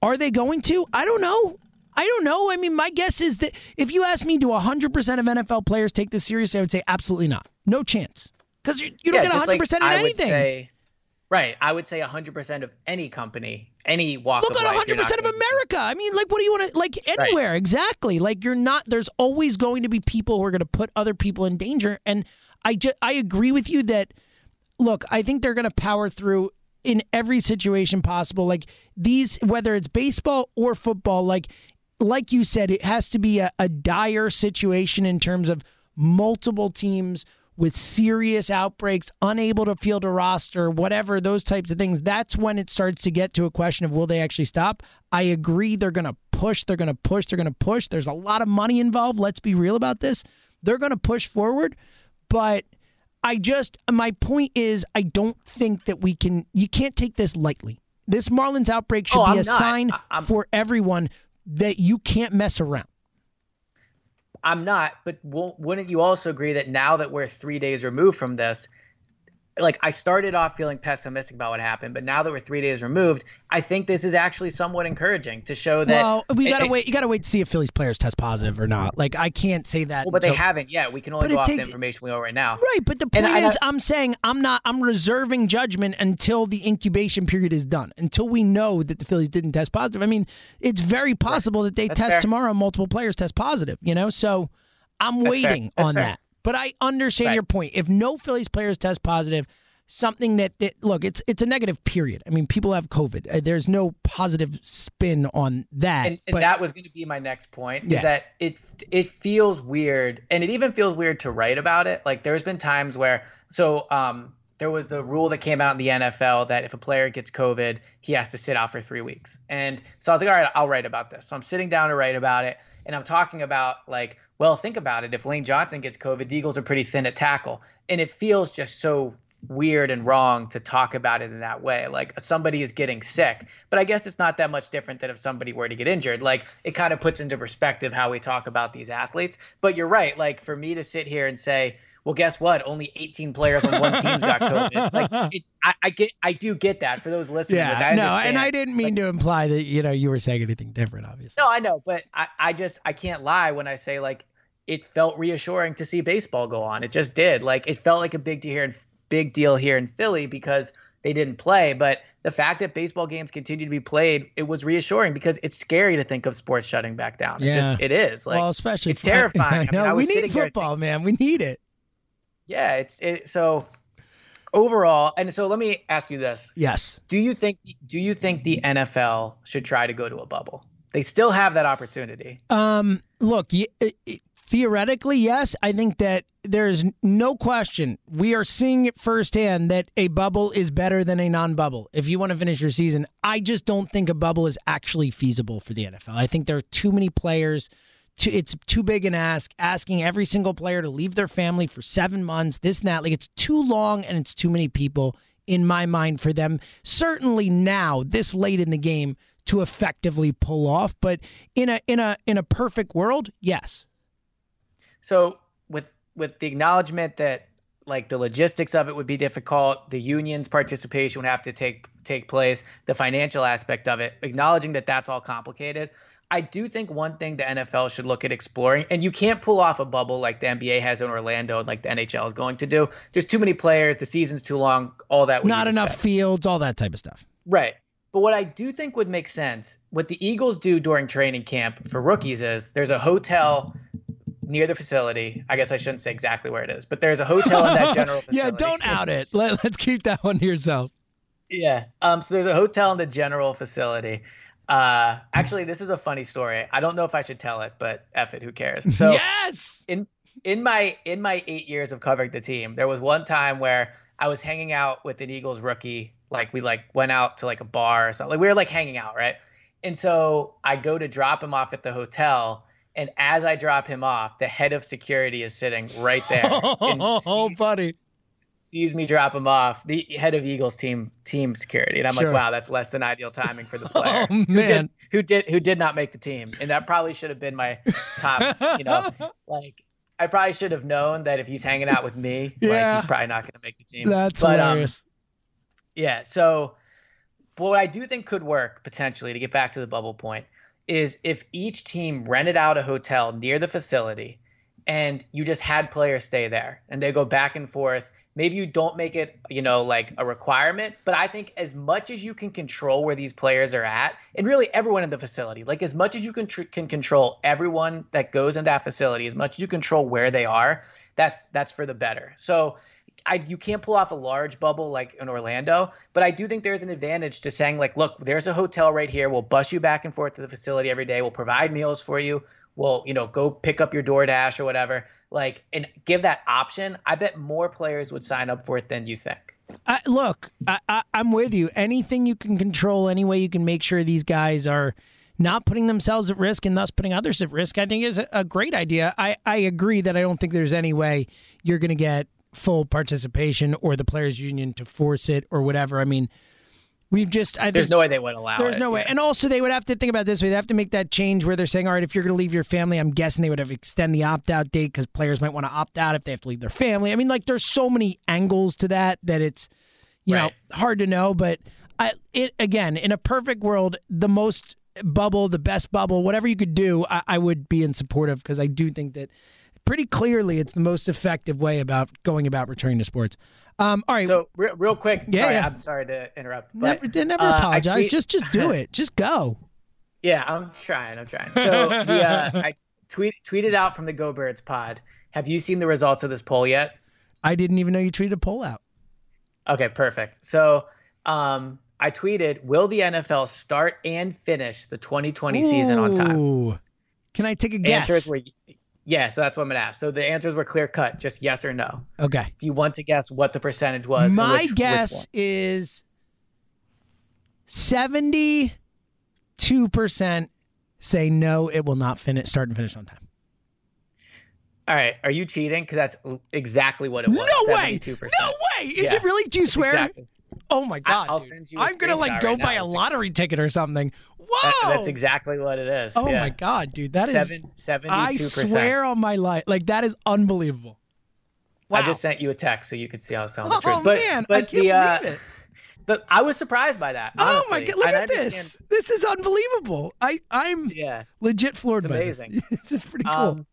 Are they going to? I don't know. I don't know. I mean, my guess is that if you ask me, do 100% of NFL players take this seriously? I would say absolutely not. No chance. Because you, you don't get 100% like in anything. Would say, right. I would say 100% of any company, any walk Look of at life. 100 you're not percent of America. I mean, like, what do you want to like anywhere? Exactly. Like, you're not. There's always going to be people who are going to put other people in danger. And I just I agree with you that. Look, I think they're going to power through in every situation possible. Like these, whether it's baseball or football, like like you said, it has to be a, a dire situation in terms of multiple teams with serious outbreaks, unable to field a roster, whatever, those types of things. That's when it starts to get to a question of will they actually stop? I agree they're going to push, they're going to push, they're going to push. There's a lot of money involved. Let's be real about this. They're going to push forward, but I just, my point is, I don't think that we can, you can't take this lightly. This Marlins outbreak should Oh, be I'm a not. sign I'm- for everyone that you can't mess around. I'm not, but wouldn't you also agree that now that we're three days removed from this, like I started off feeling pessimistic about what happened, but now that we're three days removed, I think this is actually somewhat encouraging to show that. well, we gotta it- wait. You gotta wait to see if Phillies players test positive or not. Like I can't say that. Well, but they haven't yet. We can only go off takes- the information we know right now. Right, but the And point I- is, I'm saying I'm not. I'm reserving judgment until the incubation period is done. Until we know that the Phillies didn't test positive. I mean, it's very possible that they That's test fair. tomorrow. Multiple players test positive. You know, so I'm That's waiting on fair. that. But I understand Right. your point. If no Phillies players test positive, something that, that look, it's it's a negative period. I mean, people have COVID. Uh, There's no positive spin on that. and, and but that was going to be my next point Yeah. is that it it feels weird and it even feels weird to write about it like there's been times where so um there was the rule that came out in the NFL that if a player gets COVID, he has to sit out for three weeks. And so I was like, all right, I'll write about this. So I'm sitting down to write about it. And I'm talking about, like, well, think about it. If Lane Johnson gets COVID, the Eagles are pretty thin at tackle. And it feels just so weird and wrong to talk about it in that way. Like somebody is getting sick. But I guess it's not that much different than if somebody were to get injured. Like it kind of puts into perspective how we talk about these athletes. But you're right. Like for me to sit here and say, well, guess what? Only 18 players on one team's got COVID. <laughs> Like, it, I, I get, I do get that for those listening. yeah, like, I no, and I didn't mean to imply that you know you were saying anything different. Obviously, No, I know, but I, I just I can't lie when I say like it felt reassuring to see baseball go on. It just did. Like it felt like a big deal here in big deal here in Philly because they didn't play. But the fact that baseball games continue to be played, it was reassuring because it's scary to think of sports shutting back down. It Yeah. just it is. Like well, especially it's <laughs> terrifying. I mean, know, I was we need football, man. We need it. yeah, it's it so overall and so let me ask you this. Yes. Do you think do you think the NFL should try to go to a bubble? They still have that opportunity. Um. Look, it- it- theoretically, yes. I think that there's no question. We are seeing it firsthand that a bubble is better than a non bubble. If you want to finish your season, I just don't think a bubble is actually feasible for the NFL. I think there are too many players. It's too big an ask, asking every single player to leave their family for seven months, this and that. Like, it's too long and it's too many people in my mind for them. Certainly now, this late in the game, to effectively pull off. But in a in a in a perfect world, yes. So with with the acknowledgement that like the logistics of it would be difficult, the union's participation would have to take take place, the financial aspect of it, acknowledging that that's all complicated. I do think one thing the NFL should look at exploring, and you can't pull off a bubble like the NBA has in Orlando and like the NHL is going to do. There's too many players, the season's too long, all that. Not enough said. fields, all that type of stuff. Right. But what I do think would make sense, what the Eagles do during training camp for rookies is there's a hotel near the facility. I guess I shouldn't say exactly where it is, but there's a hotel in that general <laughs> facility. yeah, don't out it. Let, us keep that one to yourself. Yeah. Um. So there's a hotel in the general facility. Uh, actually, this is a funny story. I don't know if I should tell it, but F it, who cares? <laughs> So yes, in in my in my eight years of covering the team, there was one time where I was hanging out with an Eagles rookie. Like we like went out to like a bar or something. Like we were like hanging out, right? And so I go to drop him off at the hotel, and as I drop him off, the head of security is sitting right there. <laughs> oh, buddy sees me drop him off, the head of Eagles team team security, and I'm sure. like, wow, that's less than ideal timing for the <laughs> player oh, who did who did who did not make the team, and that probably should have been my top. you know, <laughs> like I probably should have known that if he's hanging out with me, yeah. like he's probably not going to make the team. That's but, um, hilarious. Um, yeah, so but what I do think could work potentially to get back to the bubble point is if each team rented out a hotel near the facility and you just had players stay there and they go back and forth maybe you don't make it you know like a requirement but i think as much as you can control where these players are at and really everyone in the facility like as much as you can tr- can control everyone that goes in that facility as much as you control where they are that's that's for the better. So I, you can't pull off a large bubble like in Orlando, but I do think there's an advantage to saying like, look, there's a hotel right here. We'll bus you back and forth to the facility every day. We'll provide meals for you We'll you know go pick up your DoorDash or whatever, like and give that option, I bet more players would sign up for it than you think. Uh, look, I, I, I'm with you. Anything you can control, any way you can make sure these guys are not putting themselves at risk and thus putting others at risk, I think is a, a great idea. I, I agree that I don't think there's any way you're going to get full participation or the players union to force it or whatever. I mean, We've just I there's no way they would allow it. there's it. no way, and also they would have to think about this way. They have to make that change where they're saying, all right, if you're going to leave your family, I'm guessing they would have extend the opt out date because players might want to opt out if they have to leave their family. I mean, like there's so many angles to that that it's you right. know hard to know. But I it again in a perfect world, the most bubble, the best bubble, whatever you could do, I, I would be in support of because I do think that pretty clearly it's the most effective way about going about returning to sports. Um, all right. So real, real quick. Yeah, sorry, yeah. I'm sorry to interrupt. But, never, never uh, apologize. Tweet, just just do it. <laughs> Just go. Yeah, I'm trying. I'm trying. So the, uh, I tweet tweeted out from the Go Birds pod. Have you seen the results of this poll yet? I didn't even know you tweeted a poll out. Okay, perfect. So um, I tweeted, "Will the NFL start and finish the 2020 Ooh. season on time?" Can I take a guess? Yeah, so that's what I'm gonna ask. So the answers were clear cut, just yes or no. Okay. Do you want to guess what the percentage was? My which, guess which is seventy-two percent say no, it will not finish start and finish on time. All right, are you cheating? Because that's exactly what it was. No way! No way! Is yeah. it really? Do you swear? Exactly. Oh my god! I'll send you. I'm gonna like go right buy now. a lottery ticket or something. Whoa! That, that's exactly what it is. Oh yeah. my god, dude, that is seven I swear on my life, like that is unbelievable. Wow. I just sent you a text so you could see how I was telling the truth. Oh man, but I can't the, uh, believe it. But I was surprised by that. Honestly. Oh my god! Look and at this. This is unbelievable. I I'm yeah legit floored it's amazing. This. <laughs> this. is pretty cool. Um,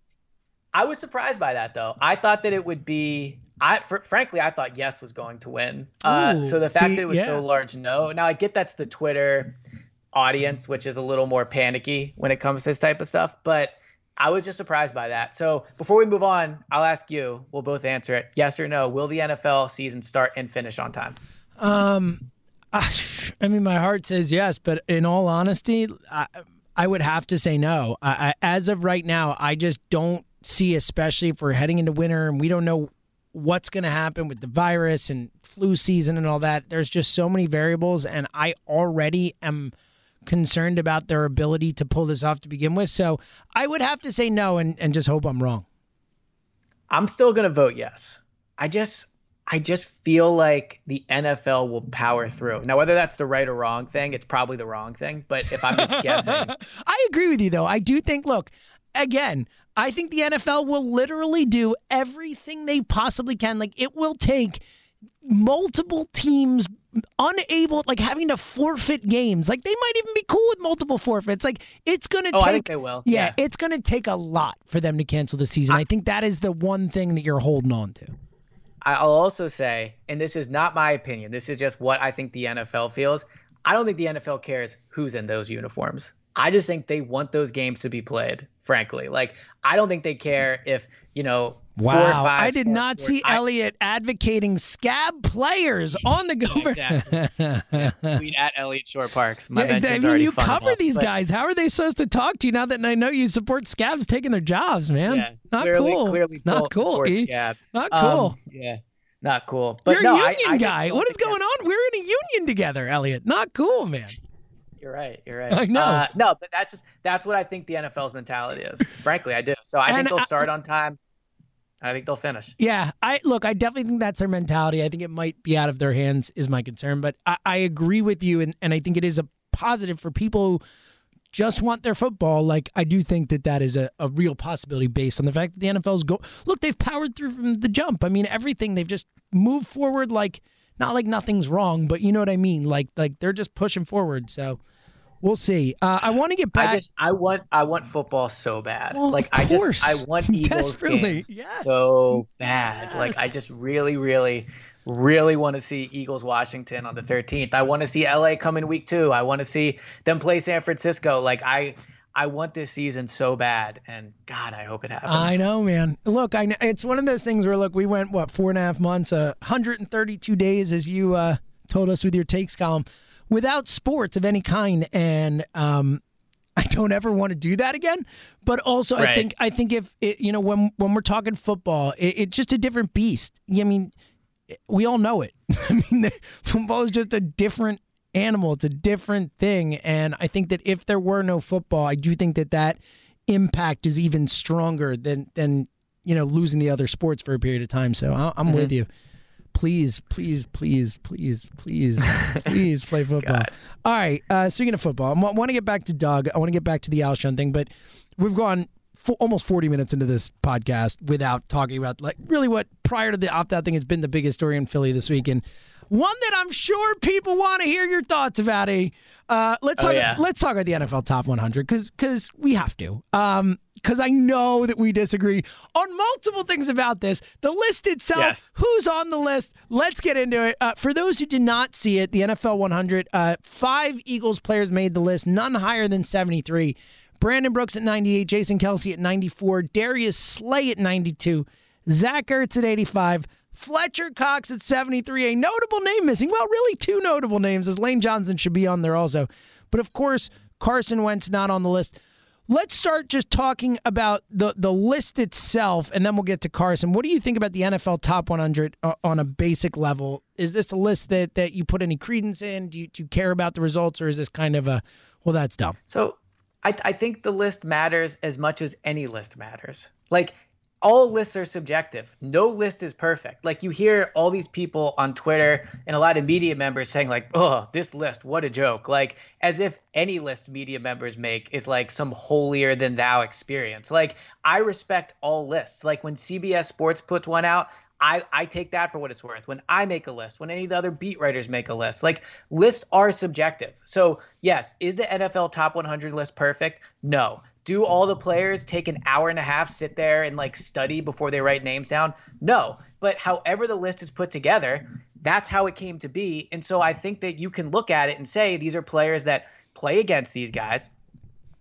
I was surprised by that though. I thought that it would be I for, frankly I thought yes was going to win. Uh, Ooh, so the fact that it was yeah. so large, no. Now I get that's the Twitter audience, which is a little more panicky when it comes to this type of stuff, but I was just surprised by that. So before we move on, I'll ask you. We'll both answer it. Yes or no? Will the NFL season start and finish on time? Um, I, I mean, my heart says yes, but in all honesty, I, I would have to say no. I, I, as of right now, I just don't see, especially if we're heading into winter and we don't know what's going to happen with the virus and flu season and all that. There's just so many variables, and I already am concerned about their ability to pull this off to begin with. So I would have to say no and, and just hope I'm wrong. I'm still going to vote yes. I just I just feel like the NFL will power through. Now, whether that's the right or wrong thing, it's probably the wrong thing. But if I'm just guessing, <laughs> I agree with you though. I do think. Look, again, I think the NFL will literally do everything they possibly can. Like it will take multiple teams unable like having to forfeit games like they might even be cool with multiple forfeits like it's gonna oh, take I think they will. Yeah, Yeah. it's gonna take a lot for them to cancel the season I, think that is the one thing that you're holding on to I'll also say, and this is not my opinion, this is just what I think the NFL feels. I don't think the NFL cares who's in those uniforms. I just think they want those games to be played, frankly. Like, I don't think they care if, you know, four or wow five I did score- not see I- Eliot advocating scab players <laughs> on the go exactly. <laughs> Tweet at Eliot Shorr-Parks. My Yeah, I mean, you cover these but- guys. How are they supposed to talk to you now that I know you support scabs taking their jobs, man? Yeah, Not clearly, cool. Clearly, Not cool. E. scabs. Not Um, cool. yeah, not cool. But You're no, a I- union I just guy. don't What is going on? We're in a union together, Eliot. Not cool, man. You're right. You're right. <laughs> I know. Uh, no, but that's just that's what I think the NFL's mentality is. <laughs> Frankly, I do. So I And think they'll I- start on time. I think they'll finish. Yeah, I look. I definitely think that's their mentality. I think it might be out of their hands, is my concern. But I, I agree with you, and, and I think it is a positive for people who just want their football. Like I do think that that is a, a real possibility based on the fact that the NFL's go. Look, they've powered through from the jump. I mean, everything they've just moved forward. Like not like nothing's wrong, but you know what I mean. Like like they're just pushing forward. So we'll see. Uh, I want to get back. I just I want I want football so bad. Well, like of I just. I want <laughs> Eagles games Yes. so bad. Like I just really really really want to see Eagles Washington on the 13th. I want to see LA come in week 2. I want to see them play San Francisco. Like I I want this season so bad and god, I hope it happens. I know, man. Look, I know it's one of those things where look, we went what four and a half months, uh, 132 days, as you uh, told us with your takes column, without sports of any kind, and um, I don't ever want to do that again. But also, I think I think if it, you know when when we're talking football, it, it's just a different beast. I mean, we all know it. <laughs> I mean, football is just a different animal. It's a different thing, and I think that if there were no football, I do think that that impact is even stronger than than you know losing the other sports for a period of time. So I, I'm with you. Please, please, please, please, please, <laughs> please play football. All right. Uh, speaking of football, I want to get back to Doug. I want to get back to the Alshon thing, but we've gone almost 40 minutes into this podcast without talking about like really what prior to the opt out thing has been the biggest story in Philly this week, and one that I'm sure people want to hear your thoughts about. A uh, let's Oh, talk. yeah. Let's talk about the NFL Top 100 because because we have to. Um, because I know that we disagree on multiple things about this. The list itself, Yes. who's on the list? Let's get into it. Uh, for those who did not see it, the NFL 100, uh, five Eagles players made the list, none higher than 73. Brandon Brooks at 98, Jason Kelce at 94, Darius Slay at 92, Zach Ertz at 85, Fletcher Cox at 73. A notable name missing. Well, really two notable names, as Lane Johnson should be on there also. But of course, Carson Wentz not on the list. Let's start just talking about the the list itself, and then we'll get to Carson. What do you think about the NFL Top 100 uh, on a basic level? Is this a list that that you put any credence in? Do you, do you care about the results, or is this kind of a well, that's dumb? So I, I think the list matters as much as any list matters. Like all lists are subjective. No list is perfect. Like you hear all these people on Twitter and a lot of media members saying like, "Oh, this list, what a joke." Like as if any list media members make is like some holier than thou experience. Like I respect all lists. Like when CBS Sports puts one out, I, I take that for what it's worth. When I make a list, when any of the other beat writers make a list, like lists are subjective. So, yes, is the NFL top 100 list perfect? No. Do all the players take an hour and a half, sit there and like study before they write names down? No. But however the list is put together, that's how it came to be. And so I think that you can look at it and say these are players that play against these guys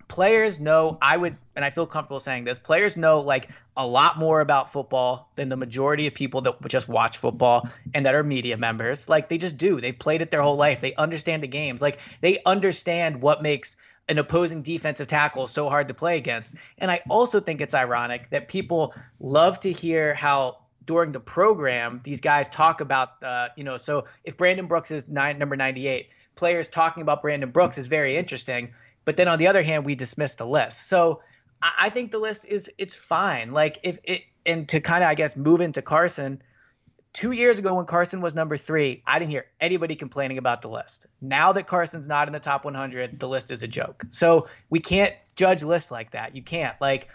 players know i would and i feel comfortable saying this players know like a lot more about football than the majority of people that just watch football and that are media members. Like they just do. They've played it their whole life. They understand the games. Like they understand what makes an opposing defensive tackle so hard to play against. And I also think it's ironic that people love to hear how during the program these guys talk about uh, you know so if Brandon Brooks is nine, number 98 players talking about Brandon Brooks is very interesting but then on the other hand we dismiss the list so I, think the list is it's fine like if it and to kind of I guess move into Carson two years ago when Carson was number three, I didn't hear anybody complaining about the list. Now that Carson's not in the top 100, the list is a joke. So we can't judge lists like that. You can't. Like,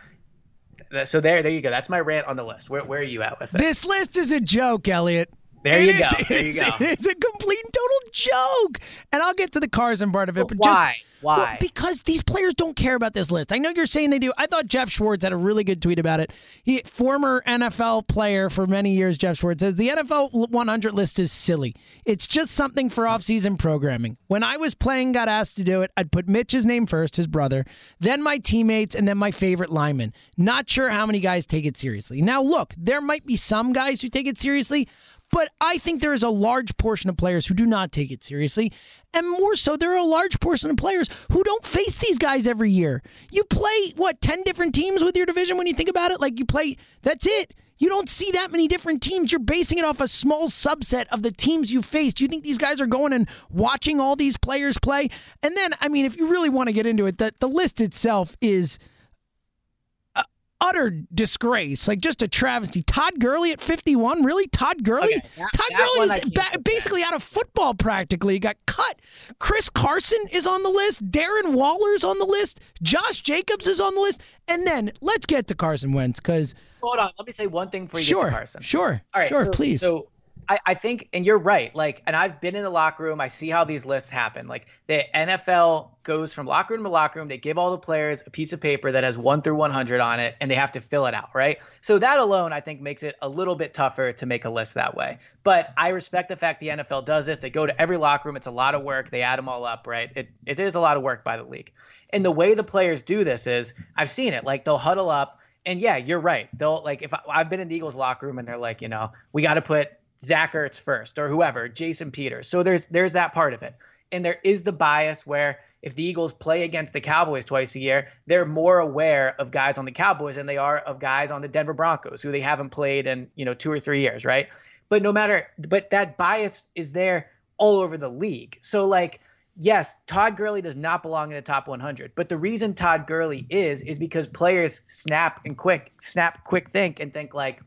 so there, there you go. That's my rant on the list. Where, where are you at with it? This list is a joke, Eliot. There you is- go. There you it's, go. It's a complete and total joke. And I'll get to the Carson part of it. But, But just- why? Why? Well, because these players don't care about this list. I know you're saying they do. I thought Geoff Schwartz had a really good tweet about it. He, former NFL player for many years, Geoff Schwartz says the NFL 100 list is silly. It's just something for offseason programming. When I was playing, got asked to do it, I'd put Mitch's name first, his brother, then my teammates, and then my favorite lineman. Not sure how many guys take it seriously. Now, look, there might be some guys who take it seriously. But I think there is a large portion of players who do not take it seriously. And more so, there are a large portion of players who don't face these guys every year. You play, what, 10 different teams with your division when you think about it? Like you play, that's it. You don't see that many different teams. You're basing it off a small subset of the teams you faced. Do you think these guys are going and watching all these players play? And then, I mean, if you really want to get into it, the, the list itself is utter disgrace, like just a travesty. Todd Gurley at 51, really? Todd Gurley? Okay, that- Todd that Gurley is ba- basically out of football practically. He got cut. Chris Carson is on the list. Darren Waller's on the list. Josh Jacobs is on the list. And then let's get to Carson Wentz because Hold on. Let me say one thing for you sure, to Carson. sure, All right, sure, so, please. So I, I think, and you're right. Like, and I've been in the locker room. I see how these lists happen. Like, the NFL goes from locker room to locker room. They give all the players a piece of paper that has one through 100 on it, and they have to fill it out, right? So that alone, I think, makes it a little bit tougher to make a list that way. But I respect the fact the NFL does this. They go to every locker room. It's a lot of work. They add them all up, right? It it is a lot of work by the league. And the way the players do this is, I've seen it. Like, they'll huddle up. And yeah, you're right. They'll like if I, I've been in the Eagles locker room and they're like, you know, we got to put Zach Ertz first or whoever, Jason Peters. So there's there's that part of it. And there is the bias where if the Eagles play against the Cowboys twice a year, they're more aware of guys on the Cowboys than they are of guys on the Denver Broncos who they haven't played in, you know, two or three years, right? But no matter but that bias is there all over the league. So like yes, Todd Gurley does not belong in the top 100. But the reason Todd Gurley is is because players snap and quick, snap, quick think and think like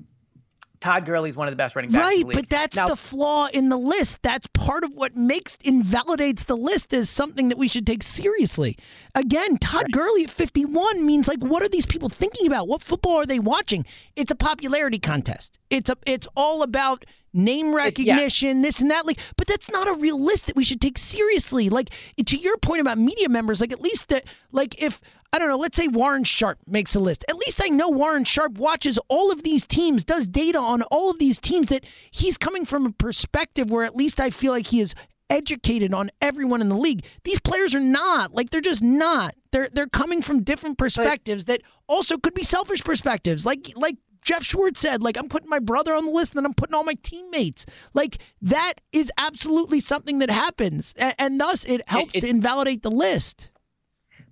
Todd Gurley's one of the best running backs. in Right, but that's Now- the flaw in the list. That's part of what makes invalidates the list as something that we should take seriously. Again, Todd Gurley at 51 means like what are these people thinking about? What football are they watching? It's a popularity contest. It's a it's all about name recognition, this and that like but that's not a real list that we should take seriously. Like to your point about media members, like at least that like if I don't know, let's say Warren Sharp makes a list. At least I know Warren Sharp watches all of these teams, does data on all of these teams, that he's coming from a perspective where at least I feel like he is educated on everyone in the league. These players are not. Like they're just not. They're they're coming from different perspectives that also could be selfish perspectives. Like like Geoff Schwartz said, like I'm putting my brother on the list and then I'm putting all my teammates. Like that is absolutely something that happens. And, and thus it helps it- to invalidate the list.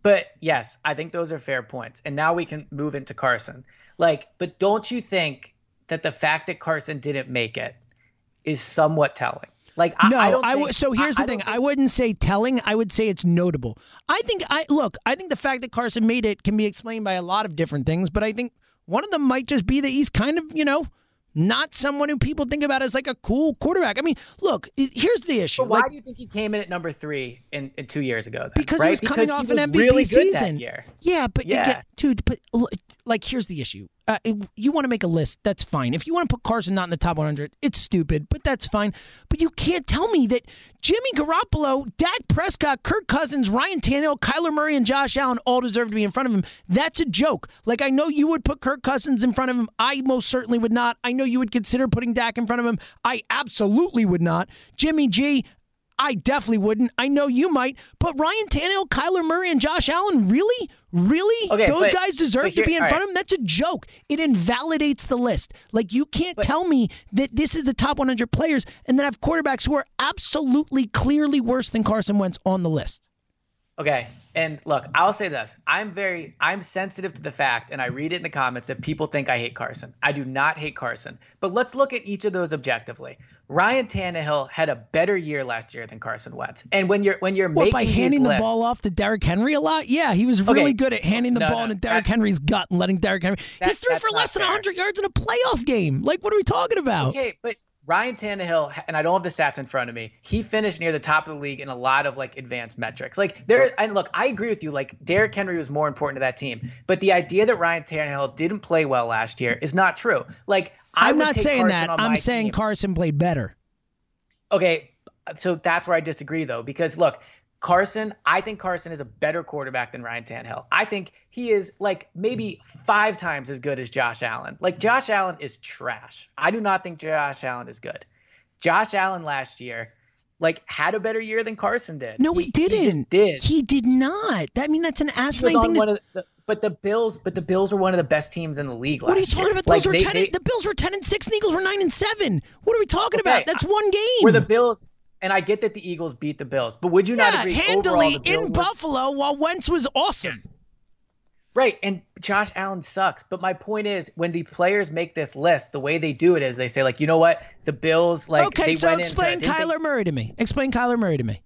But yes, I think those are fair points. And now we can move into Carson. Like, but don't you think that the fact that Carson didn't make it is somewhat telling? Like, I, no, I don't. I think- so here's I- the thing. I wouldn't say telling. I would say it's notable. I think I look. I think the fact that Carson made it can be explained by a lot of different things, but I think one of them might just be that he's kind of you know not someone who people think about as like a cool quarterback. I mean, look, here's the issue. But why Like, do you think he came in at number three in, in two years ago? Then, because right? he was coming because off an MVP really season. Yeah, but Yeah. again, dude, but like, here's the issue. Uh, you want to make a list, that's fine. If you want to put Carson not in the top 100, it's stupid, but that's fine. But you can't tell me that Jimmy Garoppolo, Dak Prescott, Kirk Cousins, Ryan Tannehill, Kyler Murray, and Josh Allen all deserve to be in front of him. That's a joke. Like I know you would put Kirk Cousins in front of him. I most certainly would not. I know you would consider putting Dak in front of him. I absolutely would not. Jimmy G. I definitely wouldn't. I know you might, but Ryan Tannehill, Kyler Murray, and Josh Allen, really, really, Okay, those but- guys deserve but to be in front right. of him. That's a joke. It invalidates the list. Like you can't tell me that this is the top 100 players, and then have quarterbacks who are absolutely, clearly worse than Carson Wentz on the list. Okay. And look, I'll say this. I'm very I'm sensitive to the fact and I read it in the comments that people think I hate Carson. I do not hate Carson. But let's look at each of those objectively. Ryan Tannehill had a better year last year than Carson Wentz. And when you're when you're What, making by handing the lists- ball off to Derrick Henry a lot? Yeah, he was really Okay. good at handing the No, ball no, into Derrick that- Henry's gut and letting Derrick Henry. he threw for less than fair. 100 yards in a playoff game. Like, what are we talking about? Okay, but Ryan Tannehill, and I don't have the stats in front of me. He finished near the top of the league in a lot of like advanced metrics. Like there, and look, I agree with you. Like Derrick Henry was more important to that team, but the idea that Ryan Tannehill didn't play well last year is not true. Like I I'm not saying Carson that. I'm saying team. Carson played better. Okay, so that's where I disagree though, because look, Carson, I think Carson is a better quarterback than Ryan Tannehill. I think he is like maybe five times as good as Josh Allen. Like Josh Allen is trash. I do not think Josh Allen is good. Josh Allen last year, like, had a better year than Carson did. No, he, didn't. just did. He did not. I mean, that's an He asinine thing. to- the, but the Bills, but the Bills were one of the best teams in the league last what are you year. talking about? The Like, Bills were they- ten. they- the Bills were ten and six. And the Eagles were nine and seven. What are we talking Okay, about? That's one game. Were the Bills? And I get that the Eagles beat the Bills, but would you not agree? handily in were- Buffalo while Wentz was awesome. Yes. Right, and Josh Allen sucks. But my point is, when the players make this list, the way they do it is they say, like, you know what, the Bills, like, okay, they so went explain into, didn't they- Kyler Murray to me. Explain Kyler Murray to me.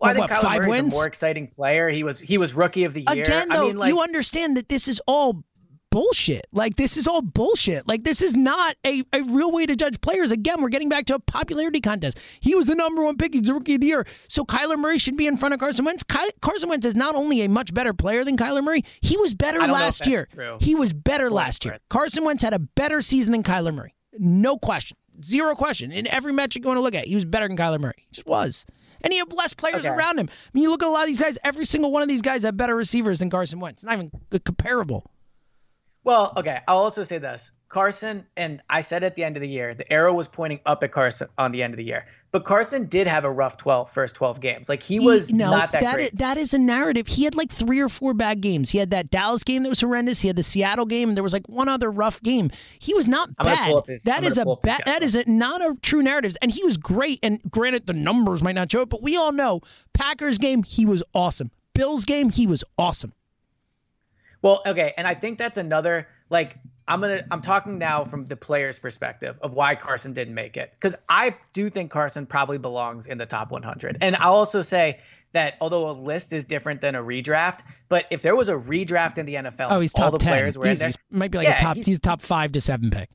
Well, I think what, Kyler Murray wins? a more exciting player. He was he was rookie of the year. Again, though, I mean, like, you understand that this is all bullshit. Like this is all bullshit. Like this is not a, a real way to judge players. Again, we're getting back to a popularity contest. He was the number one pick. He's the rookie of the year. So Kyler Murray should be in front of Carson Wentz. Ky- Carson Wentz is not only a much better player than Kyler Murray, he was better I don't know if last year. true. He was better last year. Carson Wentz had a better season than Kyler Murray. No question. Zero question. In every metric you want to look at, he was better than Kyler Murray. He just was. And he had less players Okay. around him. I mean, you look at a lot of these guys, every single one of these guys have better receivers than Carson Wentz. Not even comparable. Well, okay. I'll also say this. Carson, and I said at the end of the year, the arrow was pointing up at Carson on the end of the year. But Carson did have a rough 12, first 12 games. Like, he was no, not that, that great. is, that is a narrative. He had like three or four bad games. He had that Dallas game that was horrendous. He had the Seattle game, and there was like one other rough game. He was not I'm bad. his- That I'm a pull up the bad. That is a, not a true narrative. And he was great. And granted, the numbers might not show it, but we all know Packers game he was awesome. Bills game he was awesome. Well, okay, and I think that's another like I'm gonna I'm talking now from the player's perspective of why Carson didn't make it because I do think Carson probably belongs in the top 100, and I'll also say that although a list is different than a redraft, but if there was a redraft in the NFL, Oh, he's all top the ten. players were in there. He's- might be like a top. he's- He's, top five to seven pick.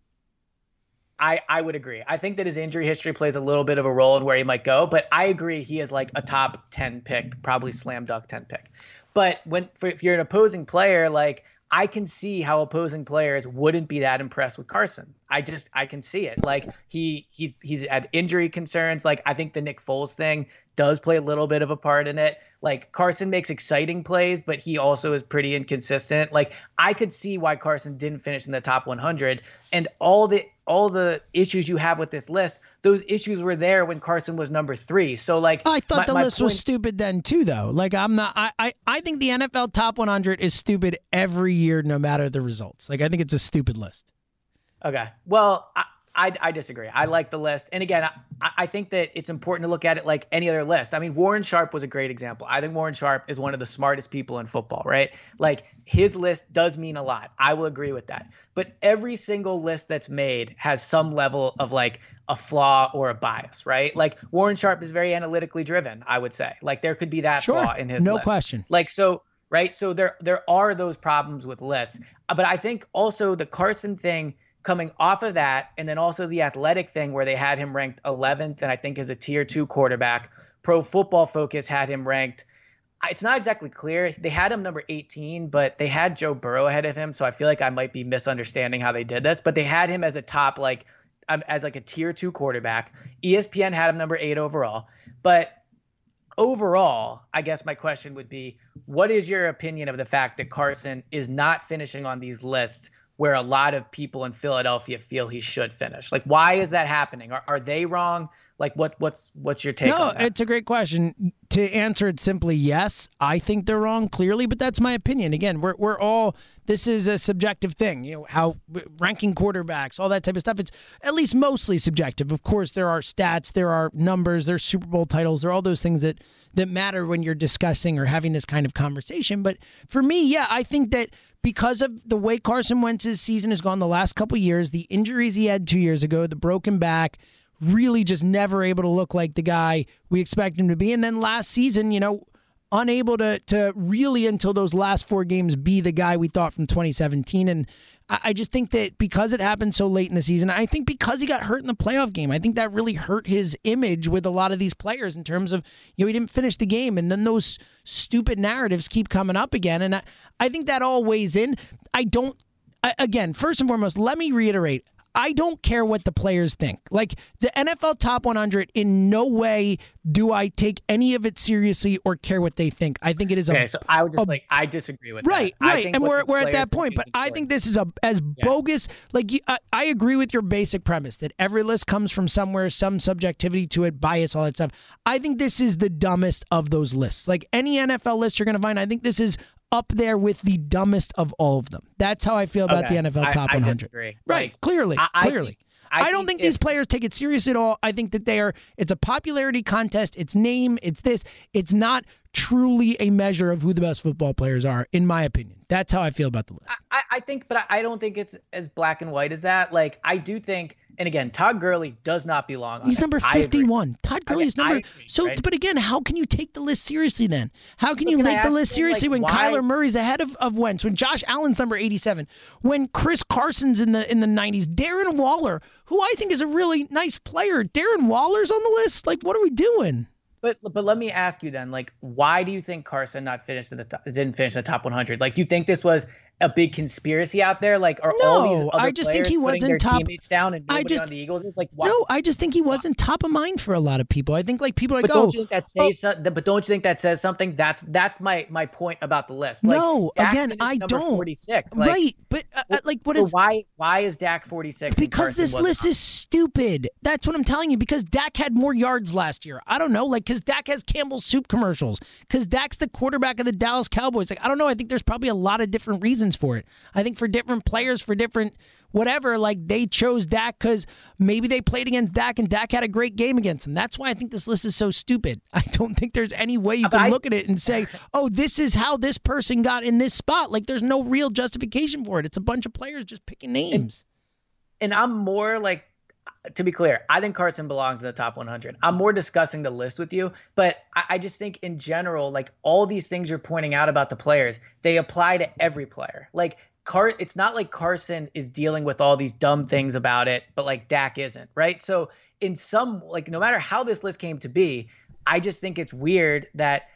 I, I would agree. I think that his injury history plays a little bit of a role in where he might go, but I agree he is like a top 10 pick, probably slam dunk 10 pick. But when for, if you're an opposing player, like I can see how opposing players wouldn't be that impressed with Carson. I just I can see it. Like he he's he's had injury concerns. Like I think the Nick Foles thing does play a little bit of a part in it. Like Carson makes exciting plays, but he also is pretty inconsistent. Like I could see why Carson didn't finish in the top 100 and all the all the issues you have with this list, those issues were there when Carson was number 3. So like I thought my- the my list was stupid then too, though. Like I'm not. I, I I think the NFL top 100 is stupid every year, no matter the results. Like I think it's a stupid list. Okay. Well, I, I, I disagree. I like the list. And again, I, I think that it's important to look at it like any other list. I mean, Warren Sharp was a great example. I think Warren Sharp is one of the smartest people in football, right? Like his list does mean a lot. I will agree with that. But every single list that's made has some level of like a flaw or a bias, right? Like Warren Sharp is very analytically driven, I would say. Like there could be that Sure. flaw in his No list. question. Like so, right? So there there are those problems with lists. But I think also the Carson thing coming off of that, and then also the athletic thing where they had him ranked 11th, and I think as a tier two quarterback. Pro Football Focus had him ranked. It's not exactly clear. They had him number 18, but they had Joe Burrow ahead of him, so I feel like I might be misunderstanding how they did this. But they had him as a top like um, as like a tier two quarterback. ESPN had him number eight overall, but overall, I guess my question would be what is your opinion of the fact that Carson is not finishing on these lists where a lot of people in Philadelphia feel he should finish? Like, why is that happening? Are, are they wrong? Like what what's what's your take no, on that? it's a great question. To answer it simply, yes, I think they're wrong clearly, but that's my opinion. Again, we're we're all this is a subjective thing. You know how ranking quarterbacks, all that type of stuff. It's at least mostly subjective. Of course, there are stats, there are numbers, there's Super Bowl titles, there are all those things that that matter when you're discussing or having this kind of conversation. But for me, yeah, I think that because of the way Carson Wentz's season has gone the last couple years, the injuries he had two years ago, the broken back, really just never able to look like the guy we expect him to be. And then last season, you know, unable to to really until those last four games be the guy we thought from 2017. And I just think that because it happened so late in the season, I think because he got hurt in the playoff game, I think that really hurt his image with a lot of these players in terms of, you know, he didn't finish the game. And then those stupid narratives keep coming up again. And I, I think that all weighs in. I don't, I, again, first and foremost, let me reiterate I don't care what the players think. Like the NFL Top 100, in no way do I take any of it seriously or care what they think. I think it is okay. A, so I would just a, like I disagree with right, that. right, and we're we're at that point. But I think this is a as yeah. bogus. Like you, I, I agree with your basic premise that every list comes from somewhere, some subjectivity to it, bias, all that stuff. I think this is the dumbest of those lists. Like any NFL list you're going to find, I think this is up there with the dumbest of all of them. That's how I feel about okay. the NFL top I, I 100. Disagree. Right, like, clearly, I, clearly. Think, I, don't think, think these players take it serious at all. I think that they are. It's a popularity contest. It's name. It's this. It's not truly a measure of who the best football players are, in my opinion. That's how I feel about the list. I, I think, but I don't think it's as black and white as that. Like I do think and again, Todd Gurley does not belong. He's number fifty-one. Todd Gurley is number. agree, so, right? but again, how can you take the list seriously then? How can you can take the list seriously like, when why- Kyler Murray's ahead of, of Wentz, when Josh Allen's number eighty-seven, when Chris Carson's in the in the nineties, Darren Waller, who I think is a really nice player, Darren Waller's on the list. Like, what are we doing? But but let me ask you then, like, why do you think Carson not finished in the top, didn't finish the top 100? Like, do you think this was a big conspiracy out there? Like, are all these other I just think players he wasn't their top- teammates down and I just- on the Eagles is like, why? No, I just think he wasn't top of mind for a lot of people. I think like people are like, But oh, don't you think that says something? But don't you think that says something? That's that's my my point about the list. Like, No, Dak again, I don't. 46. Like, right? But uh, uh, like, what so is why why is Dak 46? because this list is stupid. That's what I'm telling you. Because Dak had more yards last year. I don't know, like because Dak has Campbell's soup commercials. Because Dak's the quarterback of the Dallas Cowboys. Like I don't know. I think there's probably a lot of different reasons for it. I think for different players, for different whatever, like they chose Dak because maybe they played against Dak and Dak had a great game against him. That's why I think this list is so stupid. <laughs> I don't think there's any way you can I- look at it and say, <laughs> oh, this is how this person got in this spot. Like there's no real justification for it. It's a bunch of players just picking names. and I'm more like to be clear, I think Carson belongs in the top 100. I'm more discussing the list with you, but I, I just think in general, like all these things you're pointing out about the players, they apply to every player. Like Car, it's not like Carson is dealing with all these dumb things about it, but like Dak isn't, right? So in some, like no matter how this list came to be, I just think it's weird that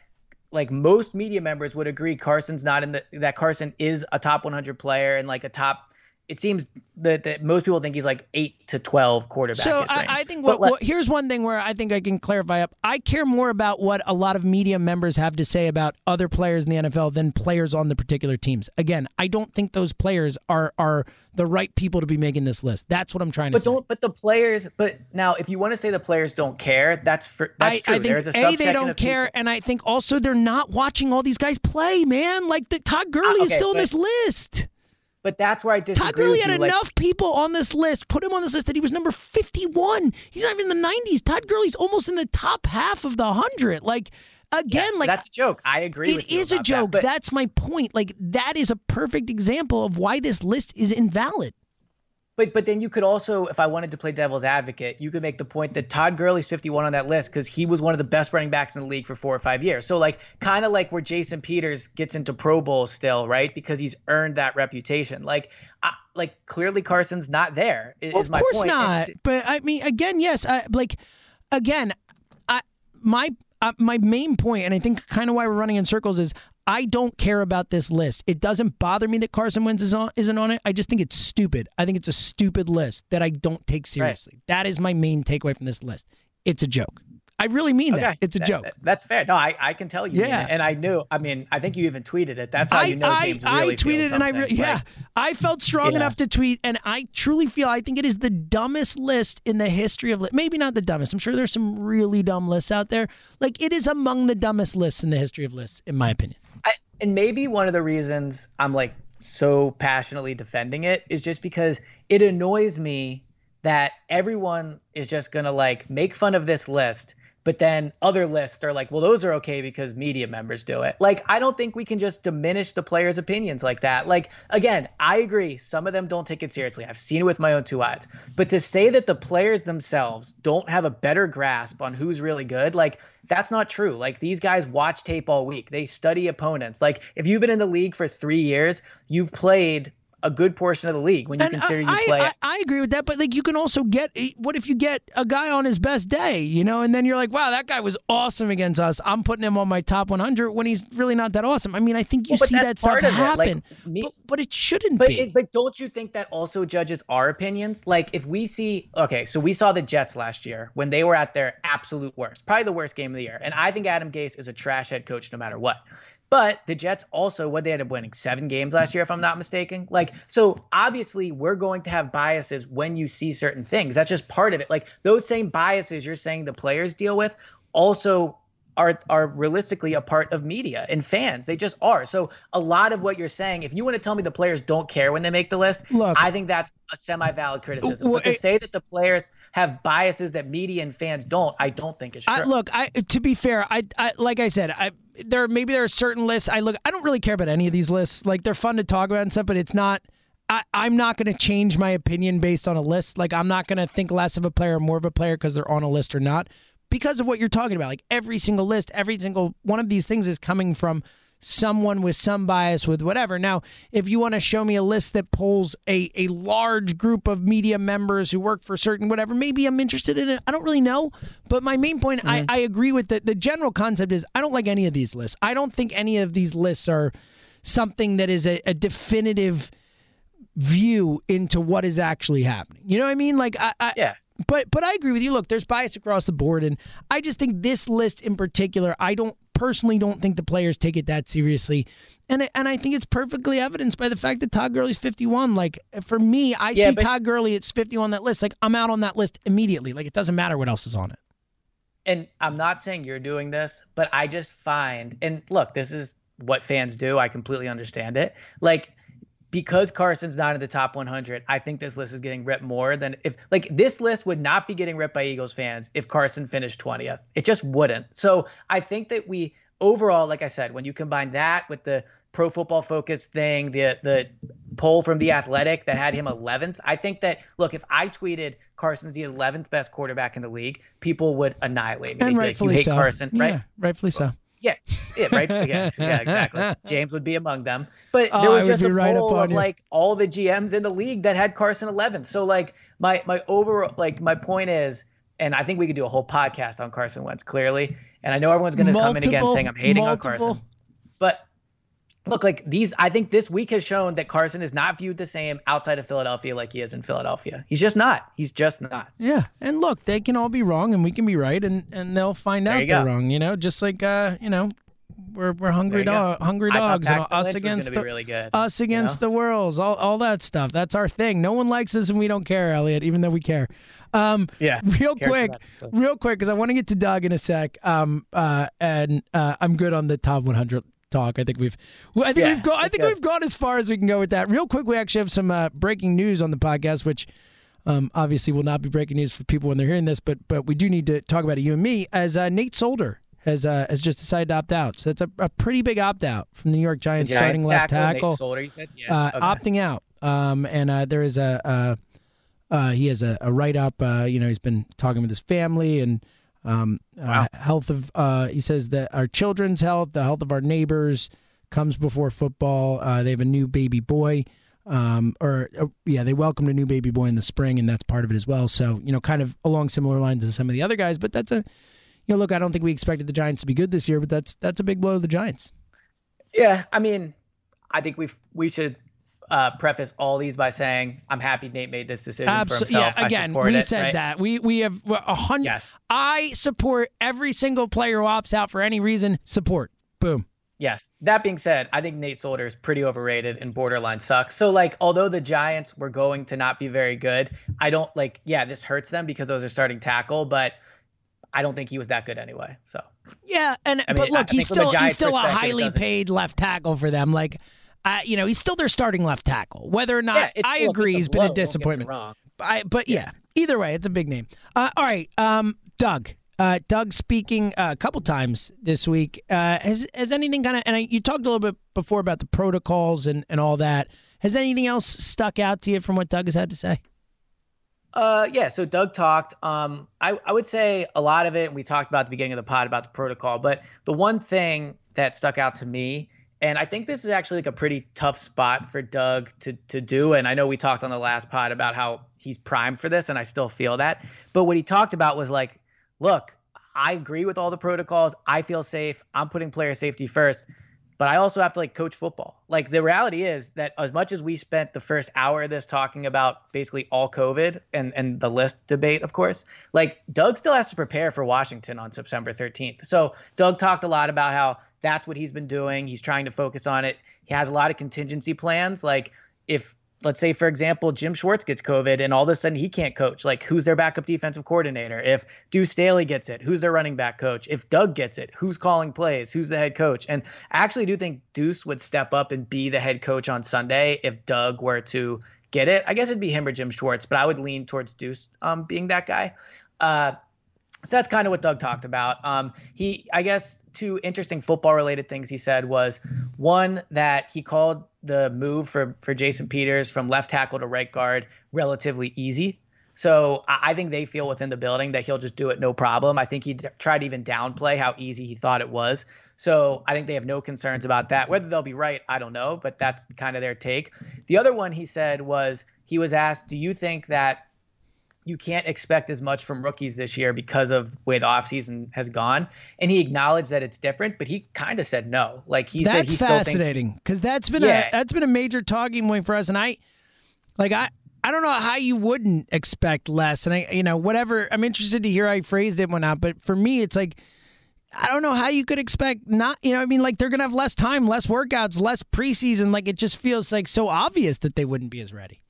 like most media members would agree Carson's not in the that Carson is a top 100 player and like a top. It seems that, that most people think he's like eight to 12 quarterback. So. I, I think what, what here's one thing where I think I can clarify up. I care more about what a lot of media members have to say about other players in the NFL than players on the particular teams. Again, I don't think those players are are the right people to be making this list. That's what I'm trying to But say. don't. But the players. But now, if you want to say the players don't care, that's for that's I, true. I think There's a, a they don't care, people- and I think also they're not watching all these guys play. Man, like the, Todd Gurley uh, is okay, still in but- this list. But that's where I disagree Todd Gurley with had like- enough people on this list, put him on this list that he was number 51. He's not even in the 90s. Todd Gurley's almost in the top half of the 100. Like, again, like that's a joke. I agree. it with you is a that, joke. but- That's my point. Like, that is a perfect example of why this list is invalid. But but then you could also, if I wanted to play devil's advocate, you could make the point that Todd Gurley's 51 on that list because he was one of the best running backs in the league for four or five years. So like kind of like where Jason Peters gets into Pro Bowl still, right? Because he's earned that reputation. Like I, like clearly Carson's not there. Is of my course point. Not. t- But I mean, again, yes. I, like, again, I my uh, my main point, and I think kind of why we're running in circles is I don't care about this list. It doesn't bother me that Carson Wentz is on, isn't on it. I just think it's stupid. I think it's a stupid list that I don't take seriously. That is my main takeaway from this list. It's a joke. I really mean Okay. that. It's a That- joke. that- that's fair. No, I, I can tell you. mean Yeah. it. And I knew. I mean, I think you even tweeted it. That's how I, you know I, James I really tweeted and I re- yeah Like, I felt strong Yeah. enough to tweet and I truly feel I think it is the dumbest list in the history of maybe not the dumbest I'm sure there's some really dumb lists out there like it is among the dumbest lists in the history of lists in my opinion I, and maybe one of the reasons I'm like so passionately defending it is just because it annoys me that everyone is just gonna like make fun of this list, but then other lists are like, well, those are okay because media members do it. Like, I don't think we can just diminish the players' opinions like that. Like, again, I agree, some of them don't take it seriously. I've seen it with my own two eyes. But to say that the players themselves don't have a better grasp on who's really good, like, that's not true. Like these guys watch tape all week. They study opponents. Like if you've been in the league for three years, you've played a good portion of the league when you And consider I, you play. I, I agree with that, but like you can also get eh, what if you get a guy on his best day, you know, and then you're like, wow, that guy was awesome against us. I'm putting him on my top 100 when he's really not that awesome. I mean, I think you Well, see that stuff it. Like, happen, me- but, but it shouldn't but be. it, but don't you think that also judges our opinions? Like if we see okay, so we saw the Jets last year when they were at their absolute worst, probably the worst game of the year. And I think Adam Gase is a trash head coach no matter what. But the Jets also, what they ended up winning seven games last year, if I'm not mistaken. Like, so obviously we're going to have biases when you see certain things. That's just part of it. Like those same biases you're saying the players deal with also are are realistically a part of media and fans. They just are. So a lot of what you're saying, if you want to tell me the players don't care when they make the list, Look- I think that's a semi-valid criticism. Well, but to it- say that the players have biases that media and fans don't, I don't think is true. I, look, I to be fair, I, I like I said, I there maybe there are certain lists I look. I don't really care about any of these lists. Like they're fun to talk about and stuff, but it's not. I, I'm not going to change my opinion based on a list. Like I'm not going to think less of a player or more of a player because they're on a list or not. Because of what you're talking about, like every single list, every single one of these things is coming from someone with some bias with whatever. Now, if you want to show me a list that pulls a, a large group of media members who work for certain whatever, maybe I'm interested in it. I don't really know. But my main point, I, mm-hmm. I agree with the, the general concept is I don't like any of these lists. I don't think any of these lists are something that is a, a definitive view into what is actually happening. You know what I mean? Like I, I Yeah. But but I agree with you. Look, there's bias across the board, and I just think this list in particular, I don't personally don't think the players take it that seriously, and I- and I think it's perfectly evidenced by the fact that Todd Gurley's 51. Like for me, I Yeah, see but- Todd Gurley it's 51 on that list. Like I'm out on that list immediately. Like it doesn't matter what else is on it. and I'm not saying you're doing this, but I just find, and look, this is what fans do. I completely understand it. Like, because Carson's not in the top 100, I think this list is getting ripped more than if, like, this list would not be getting ripped by Eagles fans if Carson finished 20th. It just wouldn't. So I think that we, overall, like I said, when you combine that with the pro football focus thing, the the poll from the Athletic that had him 11th, I think that look, if I tweeted Carson's the 11th best quarterback in the league, people would annihilate me. And They'd be like, rightfully you hate so. Carson, Yeah, right? rightfully so. Yeah, yeah, right. Yeah, <laughs> yeah, exactly. James would be among them, but Oh, there was just a right poll of you. like all the GMs in the league that had Carson 11th. So like my my overall like my point is, and I think we could do a whole podcast on Carson Wentz clearly. And I know everyone's going to come in again saying I'm hating multiple- on Carson, but look, like these, I think this week has shown that Carson is not viewed the same outside of Philadelphia like he is in Philadelphia. He's just not. He's just not. Yeah, and look, they can all be wrong, and we can be right, and and they'll find There out they're go. wrong. You know, just like uh, you know, we're we're hungry you go. dog, hungry dogs, us Lynch against the really good. us you against know? the worlds, all all that stuff. That's our thing. No one likes us, and we don't care, Eliot, even though we care. Um, Yeah, <laughs> real quick, tremendously. real quick, because I want to get to Doug in a sec. Um, uh, and uh, I'm good on the top 100 talk. I think we've, I think Yeah, we've gone. I think we've gone as far as we can go with that. Real quick, we actually have some uh, breaking news on the podcast, which um, obviously will not be breaking news for people when they're hearing this, but but we do need to talk about it, you and me, as uh, Nate Solder has uh, has just decided to opt out. So it's a, a pretty big opt out from the New York Giants, Giants starting left tackle, Nate tackle Solder, you said? Yeah. uh, okay. opting out. Um, and uh, there is a, uh uh, he has a, a write up. Uh, you know, he's been talking with his family and um, uh, health of. Uh, he says that our children's health, the health of our neighbors, comes before football. Uh, they have a new baby boy. Um, or uh, yeah, they welcomed a new baby boy in the spring, and that's part of it as well. So you know, kind of along similar lines as some of the other guys. But that's a, you know, look, I don't think we expected the Giants to be good this year, but that's that's a big blow to the Giants. Yeah, I mean, I think we we should uh, preface all these by saying I'm happy Nate made this decision Abso- for himself. Yeah, again, we it, said right? that. We we have a hundred. Yes. I support every single player who opts out for any reason. Support. Boom. Yes. That being said, I think Nate Solder is pretty overrated and borderline sucks. So like, although the Giants were going to not be very good, I don't like. Yeah, this hurts them because those are starting tackle, but I don't think he was that good anyway. So. Yeah, and I mean, but look, he's still he's still a highly paid left tackle for them. Like, uh, you know, he's still their starting left tackle. Whether or not yeah, I look, agree, he's been a disappointment. I, but yeah. yeah. either way, it's a big name. Uh, all right, um, Doug. Uh, Doug speaking uh, a couple times this week. Uh, has has anything kind of and I, you talked a little bit before about the protocols and, and all that. Has anything else stuck out to you from what Doug has had to say? Uh, yeah. So Doug talked. Um, I I would say a lot of it. We talked about the beginning of the pod about the protocol, but the one thing that stuck out to me, and I think this is actually like a pretty tough spot for Doug to to do. And I know we talked on the last pod about how he's primed for this, and I still feel that. But what he talked about was like look, I agree with all the protocols. I feel safe. I'm putting player safety first. But I also have to like coach football. Like the reality is that as much as we spent the first hour of this talking about basically all COVID and and the list debate, of course, like Doug still has to prepare for Washington on September 13th. So Doug talked a lot about how that's what he's been doing. He's trying to focus on it. He has a lot of contingency plans. Like if let's say, for example, Jim Schwartz gets COVID and all of a sudden he can't coach. Like, who's their backup defensive coordinator? If Deuce Staley gets it, who's their running back coach? If Doug gets it, who's calling plays? Who's the head coach? And I actually do think Deuce would step up and be the head coach on Sunday if Doug were to get it. I guess it'd be him or Jim Schwartz, but I would lean towards Deuce um, being that guy. Uh, so that's kind of what Doug talked about. Um, he, I guess, two interesting football related things he said was one that he called the move for for Jason Peters from left tackle to right guard relatively easy. So I think they feel within the building that he'll just do it no problem. I think he tried to even downplay how easy he thought it was. So I think they have no concerns about that. Whether they'll be right, I don't know, but that's kind of their take. The other one he said was he was asked, "Do you think that you can't expect as much from rookies this year because of the way the offseason has gone. And he acknowledged that it's different, but he kind of said no. Like he that's said he fascinating because that's been yeah. a that's been a major talking point for us. And I like I I don't know how you wouldn't expect less. And I you know, whatever I'm interested to hear how I phrased it one out, but for me it's like I don't know how you could expect not, you know, I mean, like they're going to have less time, less workouts, less preseason. Like it just feels like so obvious that they wouldn't be as ready.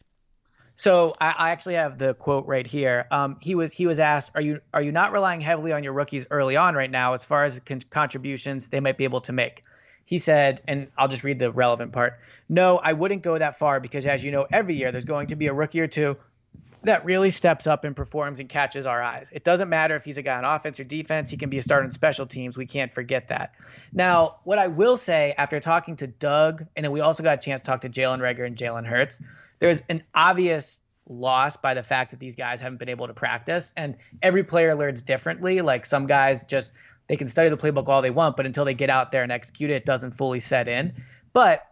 So I, I, actually have the quote right here. Um, he was he was asked, "Are you are you not relying heavily on your rookies early on right now, as far as con- contributions they might be able to make?" He said, and I'll just read the relevant part. No, I wouldn't go that far because, as you know, every year there's going to be a rookie or two that really steps up and performs and catches our eyes. It doesn't matter if he's a guy on offense or defense, he can be a starter in special teams. We can't forget that. Now, what I will say after talking to Doug, and then we also got a chance to talk to Jalen Reagor and Jalen Hurts, there's an obvious loss by the fact that these guys haven't been able to practice and every player learns differently. Like some guys just they can study the playbook all they want but until they get out there and execute it it doesn't fully set in. But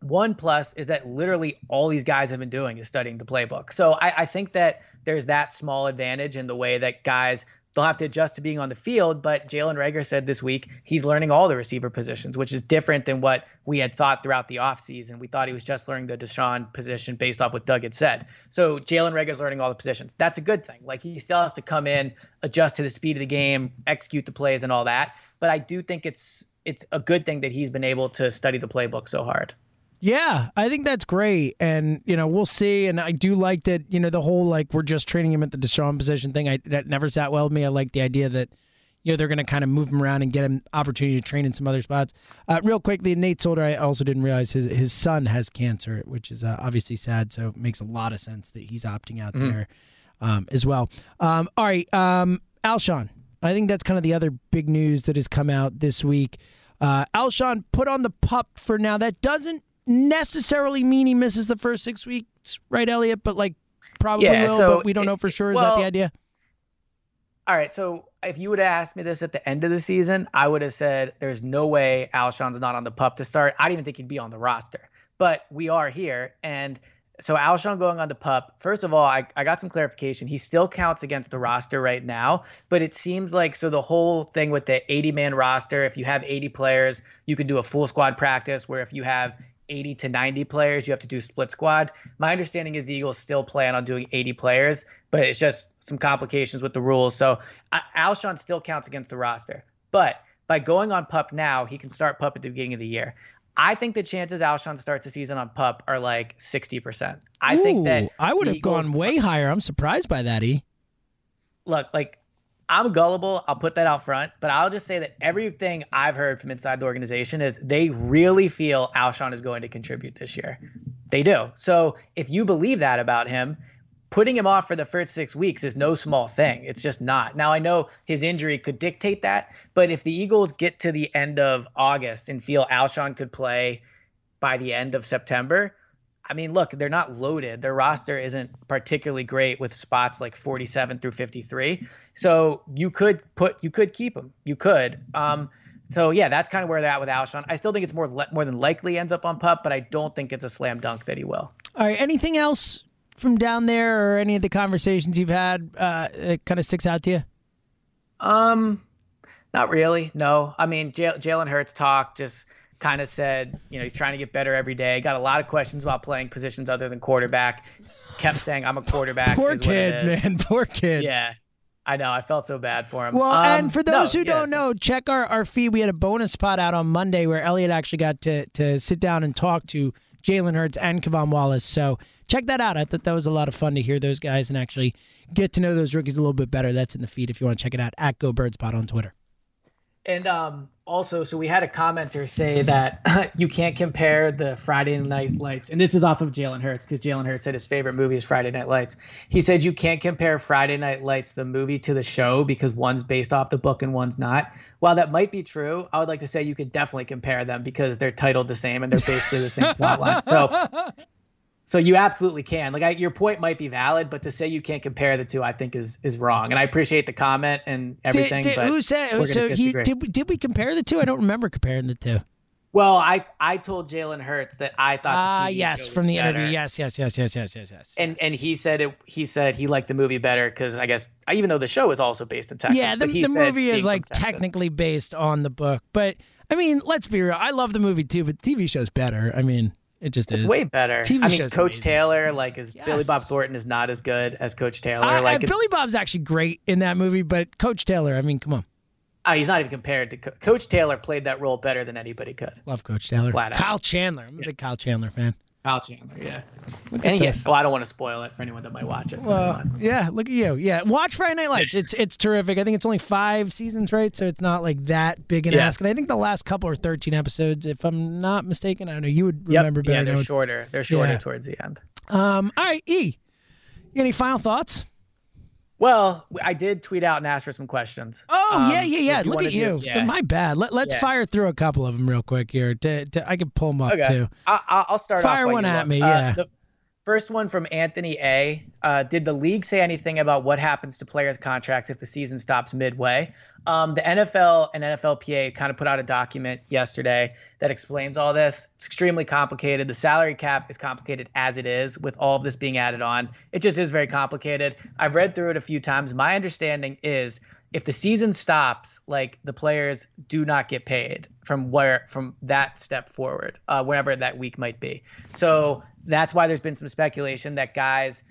one plus is that literally all these guys have been doing is studying the playbook. So I, I think that there's that small advantage in the way that guys they'll have to adjust to being on the field. But Jalen Reagor said this week he's learning all the receiver positions, which is different than what we had thought throughout the offseason. We thought he was just learning the DeSean position based off what Doug had said. So Jalen Reagor's learning all the positions. That's a good thing. Like he still has to come in, adjust to the speed of the game, execute the plays and all that. But I do think it's it's a good thing that he's been able to study the playbook so hard. Yeah, I think that's great. And, you know, we'll see. And I do like that, you know, the whole like we're just training him at the DeSean position thing. I that never sat well with me. I like the idea that, you know, they're going to kind of move him around and get him opportunity to train in some other spots. Uh, real quickly, Nate Solder, I also didn't realize his his son has cancer, which is uh, obviously sad. So it makes a lot of sense that he's opting out mm-hmm. there um, as well. Um, all right, um, Alshon. I think that's kind of the other big news that has come out this week. Uh, Alshon put on the pup for now. That doesn't necessarily mean he misses the first six weeks, right, Eliot? But like probably yeah, will, so but we don't know for sure. Is well, that the idea? All right. So if you would have asked me this at the end of the season, I would have said there's no way Alshon's not on the pup to start. I didn't even think he'd be on the roster. But we are here. And so Alshon going on the pup, first of all, I, I got some clarification. He still counts against the roster right now, but it seems like so the whole thing with the 80 man roster, if you have 80 players, you could do a full squad practice where if you have 80 to 90 players, you have to do split squad. My understanding is the Eagles still plan on doing 80 players, but it's just some complications with the rules. So uh, Alshon still counts against the roster. But by going on pup now, he can start pup at the beginning of the year. I think the chances Alshon starts the season on pup are like 60%. I Ooh, think that I would have Eagles- gone way higher. I'm surprised by that, E. look, like I'm gullible. I'll put that out front, but I'll just say that everything I've heard from inside the organization is they really feel Alshon is going to contribute this year. They do. So if you believe that about him, putting him off for the first six weeks is no small thing. It's just not. Now I know his injury could dictate that, but if the Eagles get to the end of August and feel Alshon could play by the end of September, I mean, look, they're not loaded. Their roster isn't particularly great with spots like 47 through 53. So you could put, you could keep him. You could. Um, so yeah, that's kind of where they're at with Alshon. I still think it's more le- more than likely ends up on pup, but I don't think it's a slam dunk that he will. All right. Anything else from down there or any of the conversations you've had uh, that kind of sticks out to you? Um, not really. No, I mean Jal- Jalen Hurts talk just kind of said, you know, he's trying to get better every day. Got a lot of questions about playing positions other than quarterback. Kept saying, "I'm a quarterback." Poor is what it kid, man. <laughs> Poor kid. Yeah, I know. I felt so bad for him. Well, Um, and for those no, who don't know, check our, our feed. We had a bonus spot out on Monday where Eliot actually got to to sit down and talk to Jalen Hurts and K'Von Wallace. So check that out. I thought that was a lot of fun to hear those guys and actually get to know those rookies a little bit better. That's in the feed if you want to check it out at Go Birds Pod on Twitter. And um, also, so we had a commenter say that <laughs> you can't compare the Friday Night Lights, and this is off of Jalen Hurts because Jalen Hurts said his favorite movie is Friday Night Lights. He said you can't compare Friday Night Lights, the movie, to the show because one's based off the book and one's not. While that might be true, I would like to say you could definitely compare them because they're titled the same and they're basically the same plotline. So, so you absolutely can. Like I, your point might be valid, but to say you can't compare the two, I think is is wrong. And I appreciate the comment and everything. Did, did, but who said? So he did. we- Did we compare the two? I don't remember comparing the two. Well, I I told Jalen Hurts that I thought the Ah, TV yes, from the interview. Yes, yes, yes, yes, yes, yes, yes. And and he said it. He said he liked the movie better because I guess even though the show is also based in Texas. yeah, the, the movie is like technically based on the book, but I mean, let's be real. I love the movie too, but the TV show's better. I mean, it just It's is. way better. TV I mean, show's Coach amazing. Taylor, like, is Billy Bob Thornton is not as good as Coach Taylor. I- I- like, it's, Billy Bob's actually great in that movie, but Coach Taylor, I mean, come on, uh, he's not even compared to Co- Coach Taylor. Played that role better than anybody could. love Coach Taylor. Flat out. Kyle Chandler, I'm a big Kyle Chandler fan. Kyle Chandler, yeah. Look And yes, well, I don't want to spoil it for anyone that might watch it. So Well, yeah, look at you. Yeah, watch Friday Night Lights. It's it's terrific. I think it's only five seasons, right? So it's not like that big an Yeah. ask. And I think the last couple are thirteen episodes, if I'm not mistaken. I don't know. You would Yep. remember better. Yeah, they're shorter. They're shorter Yeah. towards the end. Um. All right, E. Any final thoughts? Well, I did tweet out and ask for some questions. Oh Um, yeah, yeah, yeah. Look at do- you. yeah. My bad. Let, let's Yeah. fire through a couple of them real quick here. To, to I can pull them up Okay. too. I, I- I'll start. Fire one at look. me, Uh, yeah. the first one from Anthony A. Uh, did the league say anything about what happens to players' contracts if the season stops midway? Um, the NFL and NFLPA kind of put out a document yesterday that explains all this. It's extremely complicated. The salary cap is complicated as it is, with all of this being added on. It just is very complicated. I've read through it a few times. My understanding is if the season stops, like the players do not get paid from where from that step forward, uh, wherever that week might be. So that's why there's been some speculation that guys,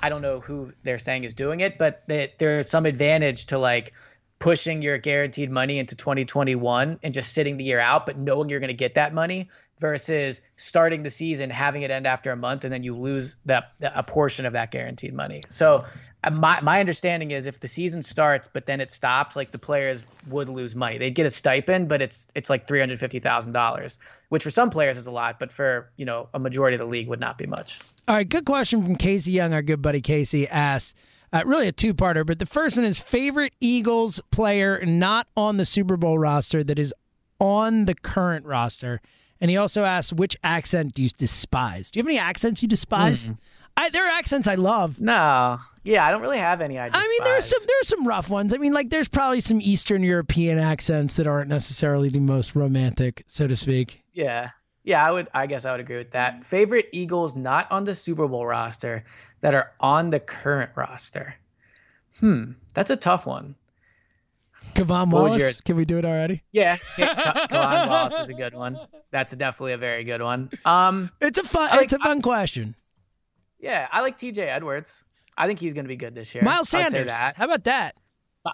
I don't know who they're saying is doing it, but that there's some advantage to like pushing your guaranteed money into 2021 and just sitting the year out, but knowing you're going to get that money versus starting the season, having it end after a month, and then you lose that a portion of that guaranteed money. So uh, my my understanding is if the season starts but then it stops, like the players would lose money. They'd get a stipend, but it's it's like three hundred fifty thousand dollars, which for some players is a lot, but for you know a majority of the league would not be much. All right, good question from Casey Young, our good buddy Casey asks. Uh, really a two-parter, but the first one is favorite Eagles player not on the Super Bowl roster that is on the current roster, and he also asks which accent do you despise? Do you have any accents you despise? I, there are accents I love. No, yeah, I don't really have any. I, I mean, there's some there's some rough ones. I mean, like there's probably some Eastern European accents that aren't necessarily the most romantic, so to speak. Yeah. Yeah, I would I guess I would agree with that. Favorite Eagles not on the Super Bowl roster that are on the current roster. Hmm, that's a tough one. K'Von Wallace. your- Can we do it already? Yeah, Ka- K'Von <laughs> Wallace is a good one. That's definitely a very good one. Um, It's a fun. Like- it's a fun question. yeah, I like T.J. Edwards. I think he's going to be good this year. Miles Sanders. that. How about that?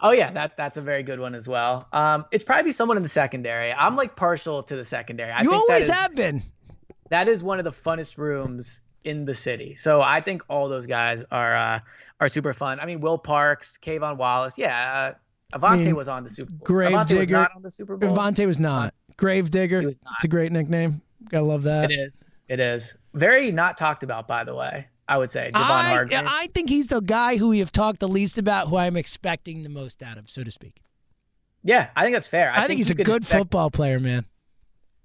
Oh yeah, that that's a very good one as well. Um, it's probably someone in the secondary. I'm like partial to the secondary. I you think always that is, have been. that is one of the funnest rooms in the city. So I think all those guys are uh, are super fun. I mean, Will Parks, K'Von Wallace, yeah. Uh, Avonte mean, was on the Super Bowl. Grave Avonte was Digger- not on the Super Bowl. Avonte was not. Gravedigger. He was not. It's a great nickname. Gotta love that. It is. It is very not talked about, by the way. I would say Javon I, Hargrave. I think he's the guy who we have talked the least about, who I'm expecting the most out of, so to speak. yeah, I think that's fair. I, think, he's a good expect- football player, man.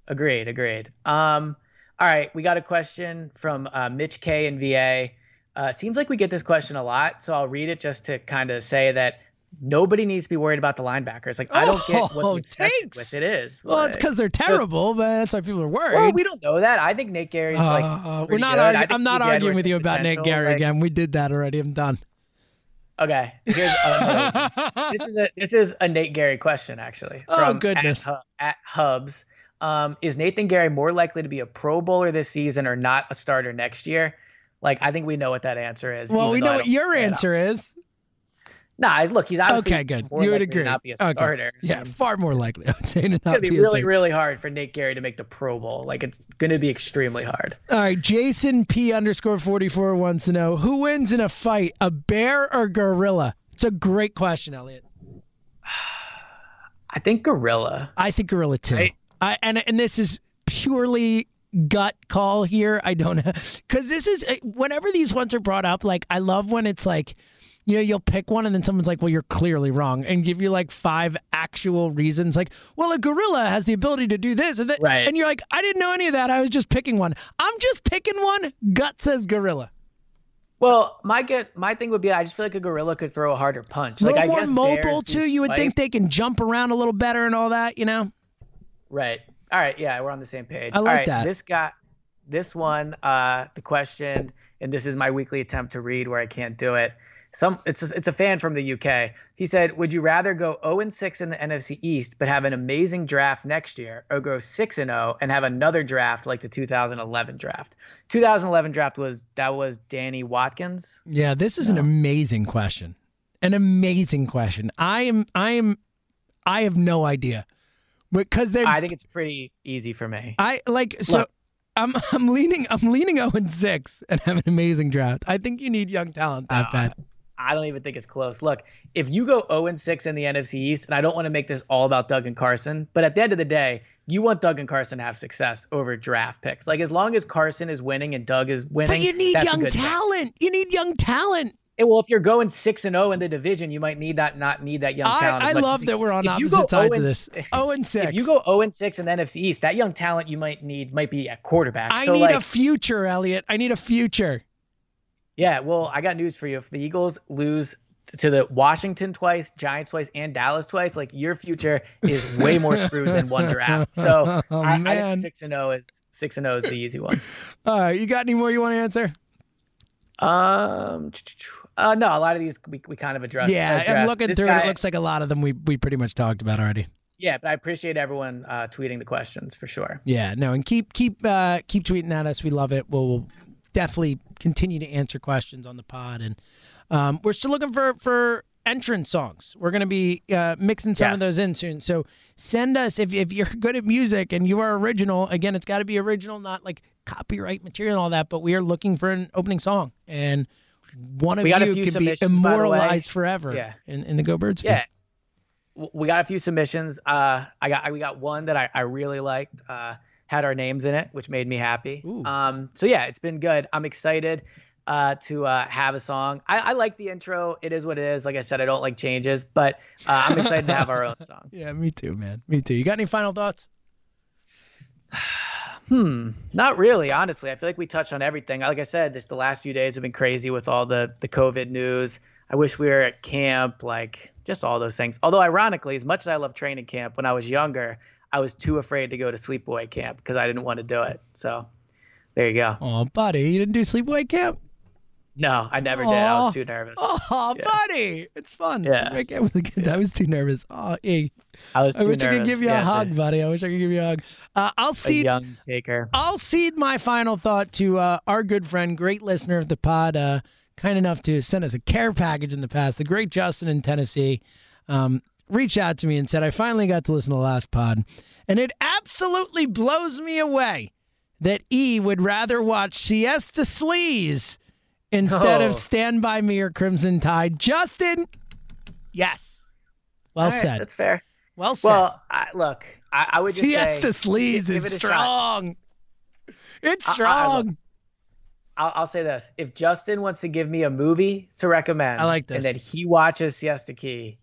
Agreed, agreed. Um, all right, we got a question from uh, Mitch K in VA. Uh, it seems like we get this question a lot, so I'll read it just to kind of say that nobody needs to be worried about the linebackers. Like I don't get what Oh, the obsession thanks. with it is. Well, it's because they're terrible, but that's why people are worried. well, we don't know that. I think Nate Gerry's like Uh, we're not. good. I argu- think I'm not arguing with you about Nate Gerry like- again. We did that already. I'm done. Okay, here's <laughs> this is a this is a Nate Gerry question actually. Oh, goodness. At, at Hubs, um, is Nathan Gerry more likely to be a Pro Bowler this season or not a starter next year? Like I think we know what that answer is. well, we know what your say it out answer is. Nah, look, he's obviously Okay, good. more You would agree. not be a Okay. starter. Yeah, far more likely. <laughs> I would say to not it's gonna be be really, really hard for Nate Gerry to make the Pro Bowl. Like it's gonna be extremely hard. All right, Jason P underscore forty four wants to know who wins in a fight, a bear or gorilla? It's a great question, Eliot. <sighs> I think Gorilla. I think gorilla too. Right. I and and this is purely gut call here. I don't <laughs> know because this is eh, whenever these ones are brought up. Like I love when it's like. You know, you'll pick one and then someone's like, well, you're clearly wrong, and give you like five actual reasons. Like, well, a gorilla has the ability to do this. And, that. Right. and you're like, I didn't know any of that. I was just picking one. I'm just picking one. Gut says gorilla. Well, my guess, my thing would be, I just feel like a gorilla could throw a harder punch. A Like little I more guess mobile too. You would think they can jump around a little better and all that. You know. Right. All right. Yeah, we're on the same page. I like right, that. This got this one. Uh, the question, and this is my weekly attempt to read where I can't do it. Some it's a, it's a fan from the UK. He said, "Would you rather go 0 and 6 in the NFC East but have an amazing draft next year, or go 6 and 0 and have another draft like the 2011 draft? 2011 draft was that was Danny Watkins. Yeah, this is an amazing question. An amazing question. I am. I am. I have no idea, because they're. I think it's pretty easy for me. I like so. Look. I'm <laughs> I'm leaning I'm leaning 0 and 6 and have an amazing draft. I think you need young talent that Uh, bad. I don't even think it's close. Look, if you go 0 and 6 in the NFC East, and I don't want to make this all about Doug and Carson, but at the end of the day, you want Doug and Carson to have success over draft picks. Like as long as Carson is winning and Doug is winning, But you need young talent. You need young talent. And well, if you're going six and zero in the division, you might need that. Not need that young talent. I much love that we're on opposite oh sides of this. 0 and 6. <laughs> If you go 0 and 6 in the NFC East, that young talent you might need might be at quarterback. I so need like, a future, Eliot. I need a future. Yeah, well, I got news for you. If the Eagles lose to the Washington twice, Giants twice, and Dallas twice, like your future is way more screwed than one draft. So <laughs> Oh, I, I think six and zero is six and zero is the easy one. All right, you got any more you want to answer? Um, uh, no, a lot of these we, we kind of addressed. yeah, I'm looking This through it. guy- It looks like a lot of them we we pretty much talked about already. Yeah, but I appreciate everyone uh, tweeting the questions for sure. Yeah, no, and keep keep uh, keep tweeting at us. We love it. We'll, we'll definitely continue to answer questions on the pod, and um, we're still looking for for entrance songs. We're gonna be uh, mixing some of those in soon. So send us if if you're <laughs> good at music and you are original. Again, it's got to be original, not like copyright material and all that. But we are looking for an opening song, and one of We got a you could be immortalized forever. Yeah. in, in the Go Birds. Yeah. We got a few submissions. Uh, I got we got one that I, I really liked. Uh, had our names in it, which made me happy. Um, so yeah, it's been good. I'm excited uh, to uh, have a song. I, I like the intro. It is what it is. Like I said, I don't like changes, but uh, I'm excited to have our own <laughs> song. yeah, me too, man. Me too. You got any final thoughts? <sighs> Hmm. Not really, honestly. I feel like we touched on everything. Like I said, just the last few days have been crazy with all the the COVID news. I wish we were at camp, like just all those things. Although ironically, as much as I love training camp, when I was younger, I was too afraid to go to sleepaway camp because I didn't want to do it. So there you go. Oh, buddy, you didn't do sleepaway camp. No, I never did. I was too nervous. Oh, Yeah. buddy, it's fun. Yeah. Rick, it was a good. I was too nervous. Oh, eh. I was I too wish I could give you a Yeah, it's hug, buddy. I wish I could give you a hug. Uh, I'll A, see. young taker. I'll cede my final thought to uh, our good friend, great listener of the pod, uh, kind enough to send us a care package in the past. The great Justin in Tennessee um, reached out to me and said, I finally got to listen to the last pod, and it absolutely blows me away that E would rather watch Siesta Sleaze instead Oh. of Stand By Me or Crimson Tide. Justin, yes. Well All right, said. That's fair. Well said. Well, I, look, I, I would just Siesta say, Sleaze give is it a shot. strong. It's I- I- I strong. I'll, I'll say this: if Justin wants to give me a movie to recommend, I like this. and this. then he watches Siesta Key,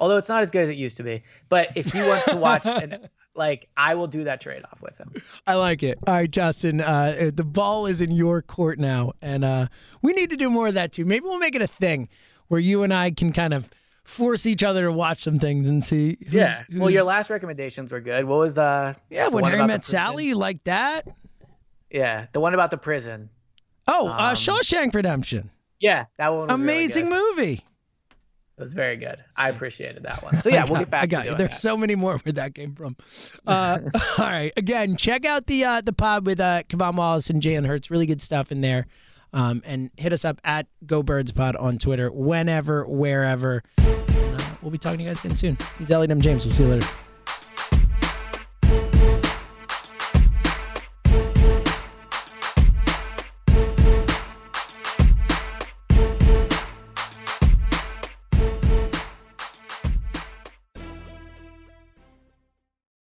although it's not as good as it used to be, but if he wants to watch, <laughs> and like, I will do that trade off with him. I like it. All right, Justin. Uh, the ball is in your court now, and uh, we need to do more of that too. Maybe we'll make it a thing where you and I can kind of force each other to watch some things and see. Who's, yeah. Well, your last recommendations were good. What was uh? yeah. When Harry met? Sally, you like that? Yeah, the one about the prison. Oh, uh, Um, Shawshank Redemption. Yeah, that one. Was really Amazing good. movie. It was very good. I appreciated that one. So yeah, I we'll get back I got to you. There's that. so many more where that came from. Uh, <laughs> all right. Again, check out the uh, the pod with uh, K'Von Wallace and Jalen Hurts. Really good stuff in there. Um, and hit us up at Go Birds Pod on Twitter whenever, wherever. And, uh, we'll be talking to you guys again soon. He's Eliot M. James. We'll see you later.